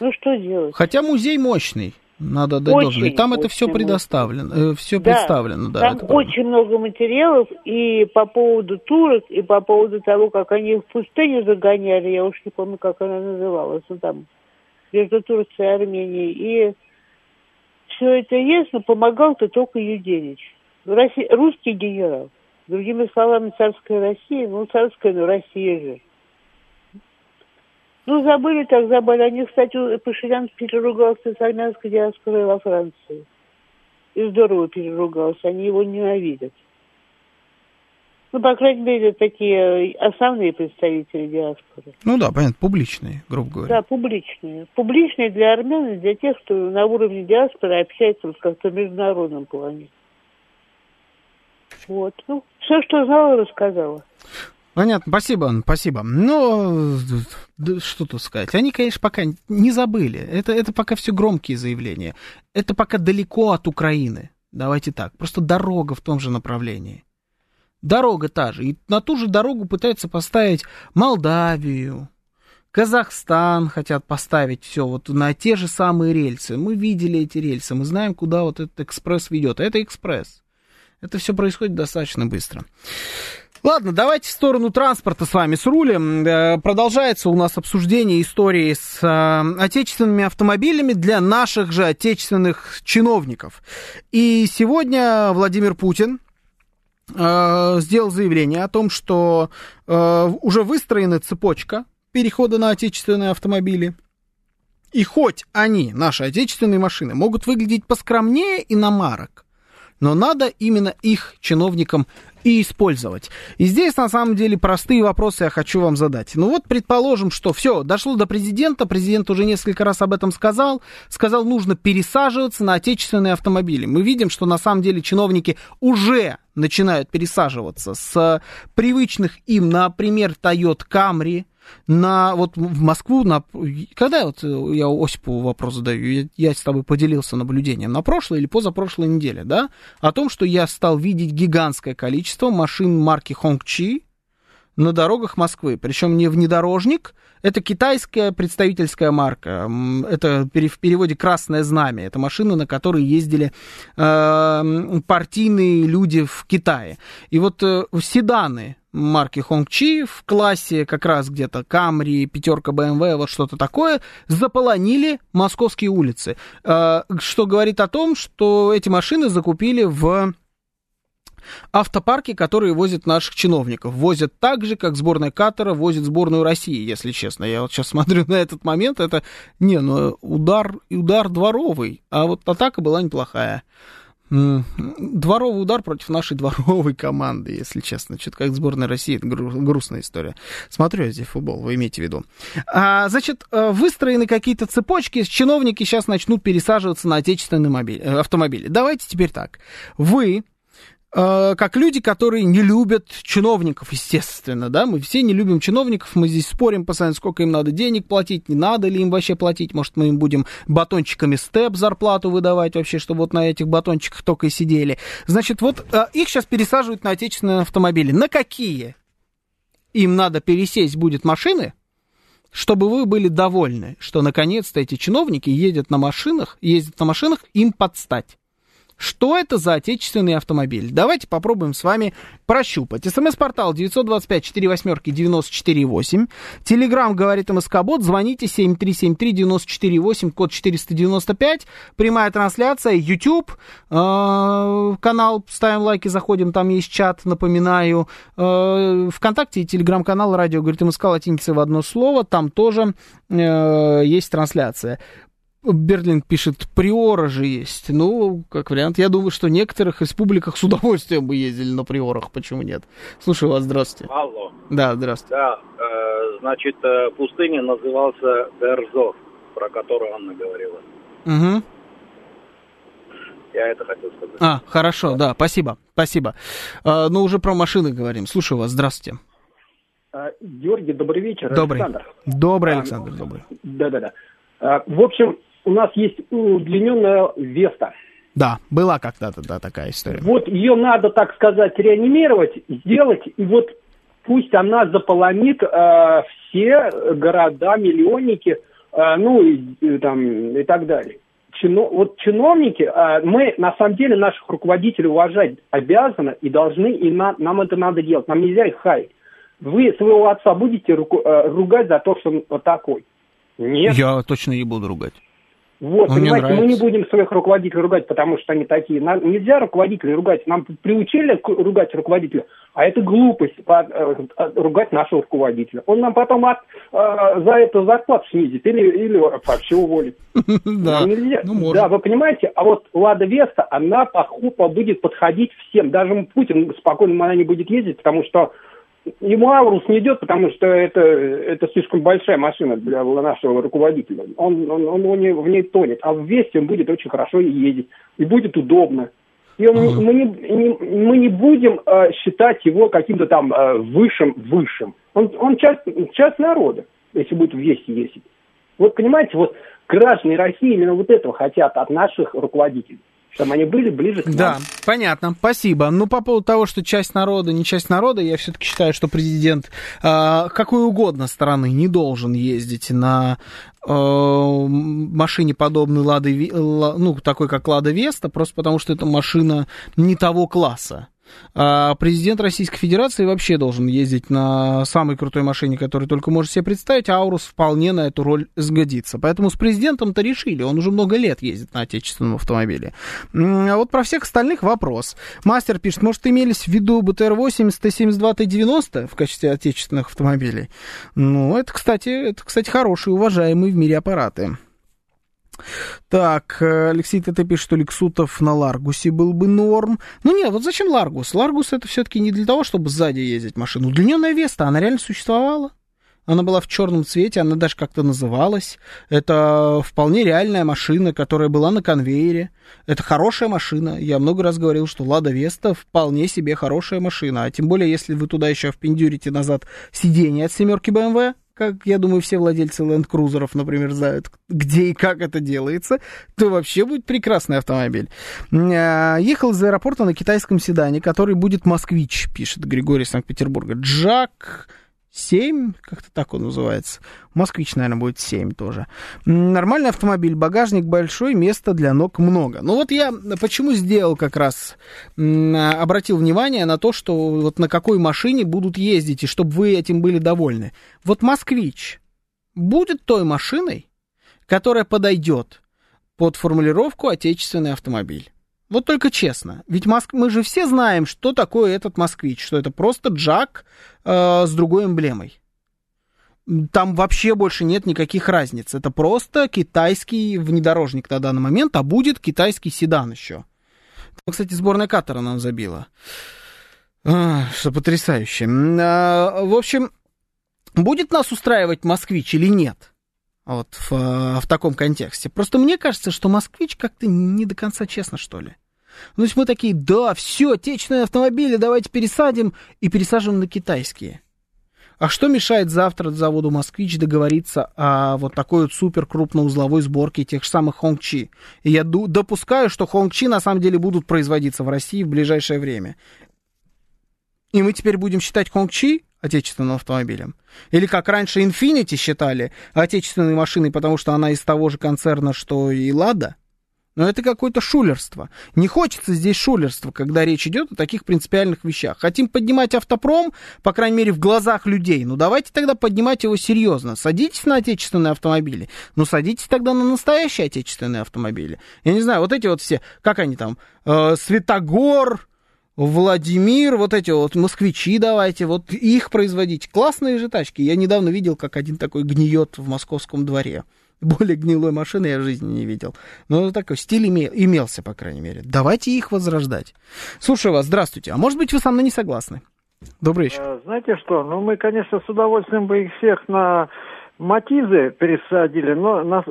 Ну, что делать? Хотя музей мощный. Надо дать очень, должное. И там это все предоставлено, э, все да, представлено, да. Там очень много материалов и по поводу турок, и по поводу того, как они в пустыню загоняли, я уж не помню, как она называлась, ну там, между Турцией и Арменией. И все это есть, но помогал-то только Юденич. Россия, русский генерал. Другими словами, царская Россия, ну, царская, но Россия же. Ну, забыли так забыли. Они, кстати, Пашинян переругался с армянской диаспорой во Франции. И здорово переругался. Они его ненавидят. Ну, по крайней мере, такие основные представители диаспоры. Ну да, понятно, публичные, грубо говоря. Да, публичные. Публичные для армян и для тех, кто на уровне диаспоры общается вот как-то в международном плане. Вот. Ну, все, что знала, рассказала. Понятно, спасибо, спасибо. Но что тут сказать? Они, конечно, пока не забыли. Это, это пока все громкие заявления. Это пока далеко от Украины. Давайте так. Просто дорога в том же направлении. Дорога та же. И на ту же дорогу пытаются поставить Молдавию, Казахстан хотят поставить все вот на те же самые рельсы. Мы видели эти рельсы, мы знаем, куда вот этот экспресс ведет. Это экспресс. Это все происходит достаточно быстро. Ладно, давайте в сторону транспорта с вами с рулем. Э, продолжается у нас обсуждение истории с э, отечественными автомобилями для наших же отечественных чиновников. И сегодня Владимир Путин э, сделал заявление о том, что уже выстроена цепочка перехода на отечественные автомобили. И хоть они, наши отечественные машины, могут выглядеть поскромнее иномарок, но надо именно их чиновникам и использовать. И здесь, на самом деле, простые вопросы я хочу вам задать. Ну вот, предположим, что все, дошло до президента, президент уже несколько раз об этом сказал, сказал, нужно пересаживаться на отечественные автомобили. Мы видим, что на самом деле чиновники уже начинают пересаживаться с привычных им, например, Toyota Camry, на вот в Москву, на, когда вот я Осипу вопрос задаю, я, я с тобой поделился наблюдением, на прошлой или позапрошлой неделе, да, о том, что я стал видеть гигантское количество машин марки Хонгчи на дорогах Москвы, причем не внедорожник, это китайская представительская марка. Это в переводе «Красное знамя». Это машины, на которые ездили э, партийные люди в Китае. И вот э, седаны марки Хонгчи в классе как раз где-то Камри, пятерка BMW, вот что-то такое, заполонили московские улицы. Э, что говорит о том, что эти машины закупили в автопарки, которые возят наших чиновников. Возят так же, как сборная Катара возит сборную России, если честно. Я вот сейчас смотрю [laughs] на этот момент, это, не, ну, удар, удар дворовый, а вот атака была неплохая. Дворовый удар против нашей дворовой команды, если честно. Что-то как сборная России, это грустная история. Смотрю я здесь футбол, вы имеете в виду. А, значит, э, выстроены какие-то цепочки, чиновники сейчас начнут пересаживаться на отечественные мобили, э, автомобили. Давайте теперь так. Вы как люди, которые не любят чиновников, естественно, да, мы все не любим чиновников, мы здесь спорим постоянно, сколько им надо денег платить, не надо ли им вообще платить, может, мы им будем батончиками степ зарплату выдавать вообще, чтобы вот на этих батончиках только и сидели. Значит, вот э, их сейчас пересаживают на отечественные автомобили. На какие? Им надо пересесть будет машины, чтобы вы были довольны, что наконец-то эти чиновники едут на машинах, ездят на машинах им подстать. Что это за отечественный автомобиль? Давайте попробуем с вами прощупать. СМС-портал 925-48-94-8. Телеграмм говорит МСК-бот. Звоните 7373-94-8, код 495. Прямая трансляция. YouTube. Э, канал. Ставим лайки, заходим. Там есть чат, напоминаю. Э, Вконтакте и телеграм-канал радио говорит МСК латиница в одно слово. Там тоже э, есть трансляция. Берлин пишет, приора же есть. Ну, как вариант. Я думаю, что в некоторых республиках с удовольствием бы ездили на приорах. Почему нет? Слушаю вас, здравствуйте. Алло. Да, здравствуйте. Да, э, значит, э, пустыня назывался Дерзов, про которую Анна говорила. Угу. Я это хотел сказать. А, хорошо, да, спасибо, спасибо. Э, ну, уже про машины говорим. Слушаю вас, здравствуйте. А, Георгий, добрый вечер. Добрый. Александр. Добрый, Александр, добрый. Да-да-да. А, в общем, у нас есть удлиненная Веста. Да, была когда-то, да, такая история. Вот ее надо, так сказать, реанимировать, сделать, и вот пусть она заполонит э, все города, миллионники, э, ну, и, и, там, и так далее. Чино, вот чиновники, э, мы, на самом деле, наших руководителей уважать обязаны и должны, и на, нам это надо делать. Нам нельзя их хаять. Вы своего отца будете руку, э, ругать за то, что он такой? Нет. Я точно не буду ругать. Вот, Он понимаете, мы не будем своих руководителей ругать, потому что они такие. Нам нельзя руководителей ругать. Нам приучили ругать руководителя, а это глупость по, э, ругать нашего руководителя. Он нам потом от, э, за это зарплату снизит или, или вообще уволит. [laughs] Да, нельзя. Ну, да, вы понимаете, а вот Лада Веста, она по будет подходить всем. Даже Путин спокойно она не будет ездить, потому что Ему Аурус не идет, потому что это, это слишком большая машина для нашего руководителя. Он, он, он, он в ней тонет. А в Весте он будет очень хорошо ездить. И будет удобно. И он, uh-huh. мы, не, не, мы не будем э, считать его каким-то там э, высшим высшим. Он, он часть, часть народа, если будет в Весте ездить. Вот понимаете, вот граждане России именно вот этого хотят от наших руководителей чтобы они были ближе к нам. Да, понятно, спасибо. Ну, по поводу того, что часть народа, не часть народа, я все-таки считаю, что президент э, какой угодно страны не должен ездить на э, машине подобной Лады, ну, такой как Лада Веста, просто потому что это машина не того класса. А президент Российской Федерации вообще должен ездить на самой крутой машине, которую только может себе представить, а Аурус вполне на эту роль сгодится. Поэтому с президентом-то решили, он уже много лет ездит на отечественном автомобиле. А вот про всех остальных вопрос. Мастер пишет, может, имелись в виду БТР-80, Т-72, Т-90 в качестве отечественных автомобилей? Ну, это, кстати, это, кстати, хорошие, уважаемые в мире аппараты. Так, э, Алексей ТТ пишет, что Лексутов на Ларгусе был бы норм. Ну нет, вот зачем Ларгус? Ларгус это все-таки не для того, чтобы сзади ездить машину. Удлиненная Веста, она реально существовала. Она была в черном цвете, она даже как-то называлась. Это вполне реальная машина, которая была на конвейере. Это хорошая машина. Я много раз говорил, что Лада Веста вполне себе хорошая машина. А тем более, если вы туда еще впендюрите назад сиденье от семерки BMW, как я думаю, все владельцы ленд-крузеров, например, знают, где и как это делается, то вообще будет прекрасный автомобиль. А, ехал из аэропорта на китайском седане, который будет «Москвич», пишет Григорий Санкт-Петербурга. Джак 7, как-то так он называется. Москвич, наверное, будет 7 тоже. Нормальный автомобиль, багажник большой, места для ног много. Ну вот я почему сделал как раз, обратил внимание на то, что вот на какой машине будут ездить, и чтобы вы этим были довольны. Вот Москвич будет той машиной, которая подойдет под формулировку отечественный автомобиль. Вот только честно, ведь Моск... мы же все знаем, что такое этот москвич, что это просто джак э, с другой эмблемой. Там вообще больше нет никаких разниц. Это просто китайский внедорожник на данный момент, а будет китайский седан еще. Там, кстати, сборная Катара нам забила. А, что потрясающе. А, в общем, будет нас устраивать москвич или нет? Вот в, в таком контексте. Просто мне кажется, что москвич как-то не до конца честно, что ли. Ну, то есть мы такие, да, все, отечественные автомобили давайте пересадим и пересаживаем на китайские. А что мешает завтра заводу «Москвич» договориться о вот такой вот супер крупноузловой сборке тех же самых «Хонгчи»? И я допускаю, что «Хонгчи» на самом деле будут производиться в России в ближайшее время. И мы теперь будем считать «Хонгчи» отечественным автомобилем? Или как раньше Infiniti считали отечественной машиной, потому что она из того же концерна, что и «Лада»? Но это какое-то шулерство. Не хочется здесь шулерства, когда речь идет о таких принципиальных вещах. Хотим поднимать автопром, по крайней мере, в глазах людей. Ну, давайте тогда поднимать его серьезно. Садитесь на отечественные автомобили. Ну, садитесь тогда на настоящие отечественные автомобили. Я не знаю, вот эти вот все, как они там, э, Светогор, Владимир, вот эти вот москвичи давайте, вот их производить. Классные же тачки. Я недавно видел, как один такой гниет в московском дворе. Более гнилой машины я в жизни не видел. Но такой стиль име, имелся, по крайней мере. Давайте их возрождать. Слушаю вас, здравствуйте. А может быть, вы со мной не согласны? Добрый вечер. Э, знаете что, ну мы, конечно, с удовольствием бы их всех на Матизы пересадили, но, на,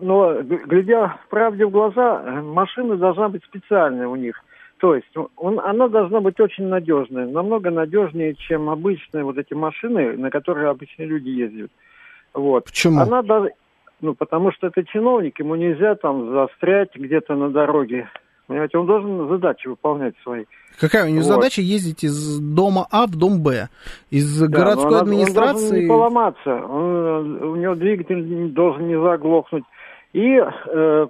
но глядя правде в глаза, машина должна быть специальная у них. То есть он, она должна быть очень надежная, намного надежнее, чем обычные вот эти машины, на которые обычные люди ездят. Вот. Почему? Она, ну, потому что это чиновник, ему нельзя там застрять где-то на дороге. Понимаете, он должен задачи выполнять свои. Какая у него вот. задача ездить из дома А в дом Б? Из да, городской он, администрации? Он должен не поломаться, он, у него двигатель должен не заглохнуть. И э,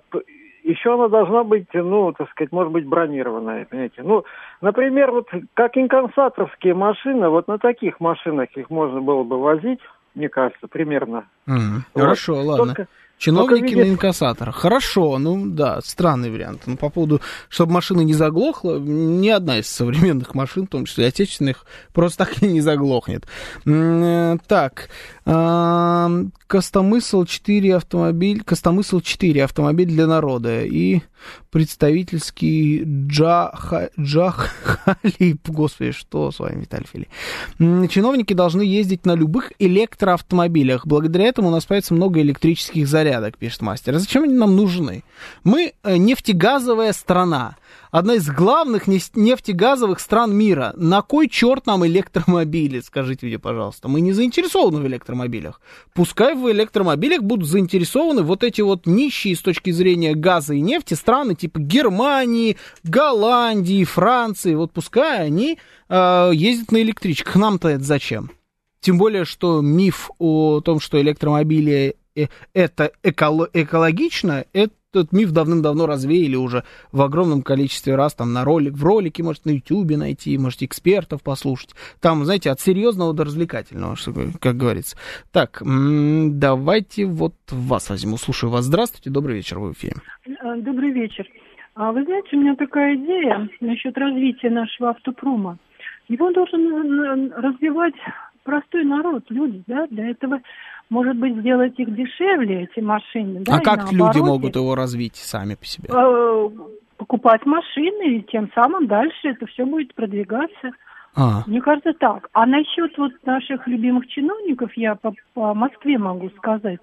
еще она должна быть, ну, так сказать, может быть, бронированная, понимаете. Ну, например, вот как инкассаторские машины, вот на таких машинах их можно было бы возить, мне кажется, примерно. Mm, вот. Хорошо, ладно. Только, Чиновники только на инкассаторах. Хорошо, ну да, странный вариант. Но по поводу, чтобы машина не заглохла, ни одна из современных машин, в том числе отечественных, просто так и не заглохнет. Э, так, Костомысл 4 автомобиль, Костомысл 4 автомобиль для народа и представительский Джах, Джахалип, господи, что с вами, Виталий Фили. Чиновники должны ездить на любых электроавтомобилях. Благодаря этому у нас появится много электрических зарядок, пишет мастер. А зачем они нам нужны? Мы э, нефтегазовая страна одна из главных нефтегазовых стран мира. На кой черт нам электромобили, скажите мне, пожалуйста? Мы не заинтересованы в электромобилях. Пускай в электромобилях будут заинтересованы вот эти вот нищие с точки зрения газа и нефти страны типа Германии, Голландии, Франции. Вот пускай они э, ездят на электричках. Нам-то это зачем? Тем более, что миф о том, что электромобили э, это эколо- экологично, это этот миф давным-давно развеяли уже в огромном количестве раз, там на ролик, в ролике, может, на ютюбе найти, можете экспертов послушать. Там, знаете, от серьезного до развлекательного, как говорится. Так, давайте вот вас возьму. Слушаю вас. Здравствуйте, добрый вечер, вы в эфире. Э, добрый вечер. А вы знаете, у меня такая идея насчет развития нашего автопрома. Его должен развивать простой народ, люди, да, для этого может быть, сделать их дешевле, эти машины. Да, а как люди могут его развить сами по себе? Э, покупать машины, и тем самым дальше это все будет продвигаться. А. Мне кажется, так. А насчет вот наших любимых чиновников, я по, по Москве могу сказать.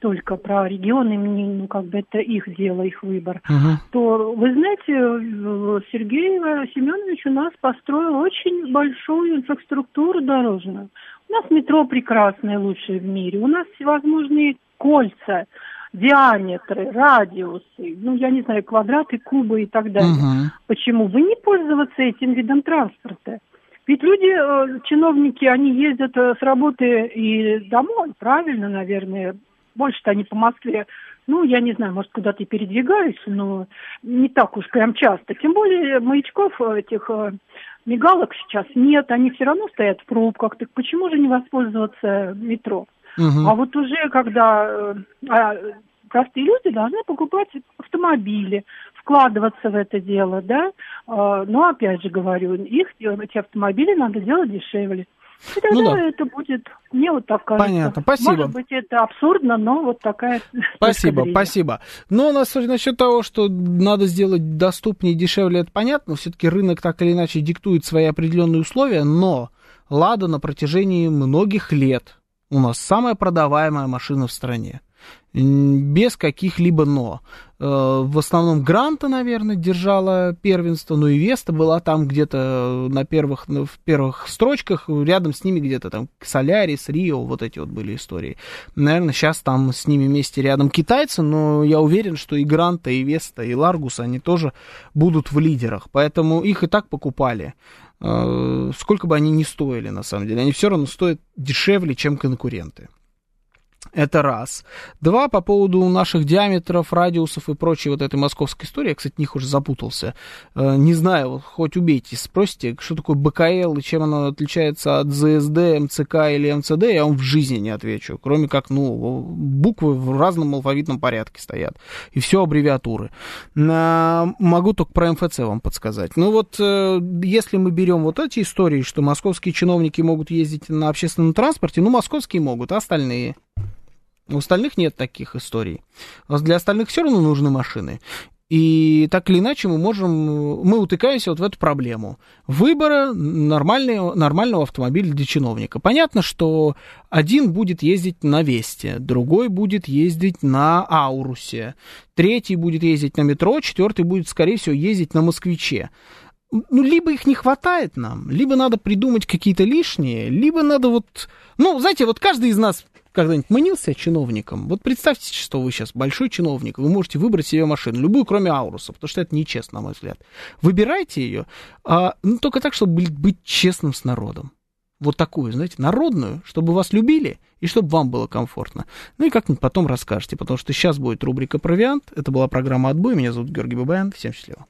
только про регионы, ну, как бы это их дело, их выбор, uh то, вы знаете, Сергей Семенович у нас построил очень большую инфраструктуру дорожную. У нас метро прекрасное, лучшее в мире. У нас всевозможные кольца, диаметры, радиусы, ну, я не знаю, квадраты, кубы и так далее. uh Почему? Вы не пользоваться этим видом транспорта. Ведь люди, э, чиновники, они ездят э, с работы и домой, правильно, наверное. Больше-то они по Москве, ну, я не знаю, может, куда-то и передвигаются, но не так уж прям часто. Тем более маячков этих э, мигалок сейчас нет, они все равно стоят в пробках. Так почему же не воспользоваться метро? Угу. А вот уже когда а, простые люди должны покупать автомобили, вкладываться в это дело, да. Но опять же говорю, их эти автомобили надо делать дешевле. И тогда ну, да. это будет, мне вот так кажется. Понятно, спасибо. Может быть, это абсурдно, но вот такая... Спасибо, спасибо. Но у нас насчет того, что надо сделать доступнее и дешевле, это понятно. Все-таки рынок так или иначе диктует свои определенные условия, но Лада на протяжении многих лет у нас самая продаваемая машина в стране без каких-либо «но». Э, в основном Гранта, наверное, держала первенство, но и Веста была там где-то на первых, в первых строчках, рядом с ними где-то там Солярис, Рио, вот эти вот были истории. Наверное, сейчас там с ними вместе рядом китайцы, но я уверен, что и Гранта, и Веста, и Ларгус, они тоже будут в лидерах, поэтому их и так покупали э, сколько бы они ни стоили, на самом деле, они все равно стоят дешевле, чем конкуренты. Это раз. Два, по поводу наших диаметров, радиусов и прочей вот этой московской истории, я, кстати, них уже запутался. Э, не знаю, хоть убейте, спросите, что такое БКЛ и чем оно отличается от ЗСД, МЦК или МЦД, я вам в жизни не отвечу. Кроме как, ну, буквы в разном алфавитном порядке стоят. И все аббревиатуры. Могу только про МФЦ вам подсказать. Ну вот, э, если мы берем вот эти истории, что московские чиновники могут ездить на общественном транспорте, ну, московские могут, а остальные? У остальных нет таких историй. Для остальных все равно нужны машины. И так или иначе мы можем, мы утыкаемся вот в эту проблему выбора нормального, нормального автомобиля для чиновника. Понятно, что один будет ездить на Весте, другой будет ездить на Аурусе, третий будет ездить на метро, четвертый будет, скорее всего, ездить на Москвиче. Ну, либо их не хватает нам, либо надо придумать какие-то лишние, либо надо вот... Ну, знаете, вот каждый из нас когда-нибудь манился чиновником? Вот представьте, что вы сейчас большой чиновник, вы можете выбрать себе машину, любую, кроме Ауруса, потому что это нечестно, на мой взгляд. Выбирайте ее, а, ну, только так, чтобы быть честным с народом. Вот такую, знаете, народную, чтобы вас любили и чтобы вам было комфортно. Ну и как-нибудь потом расскажете, потому что сейчас будет рубрика «Провиант». Это была программа «Отбой». Меня зовут Георгий Бабаян. Всем счастливо.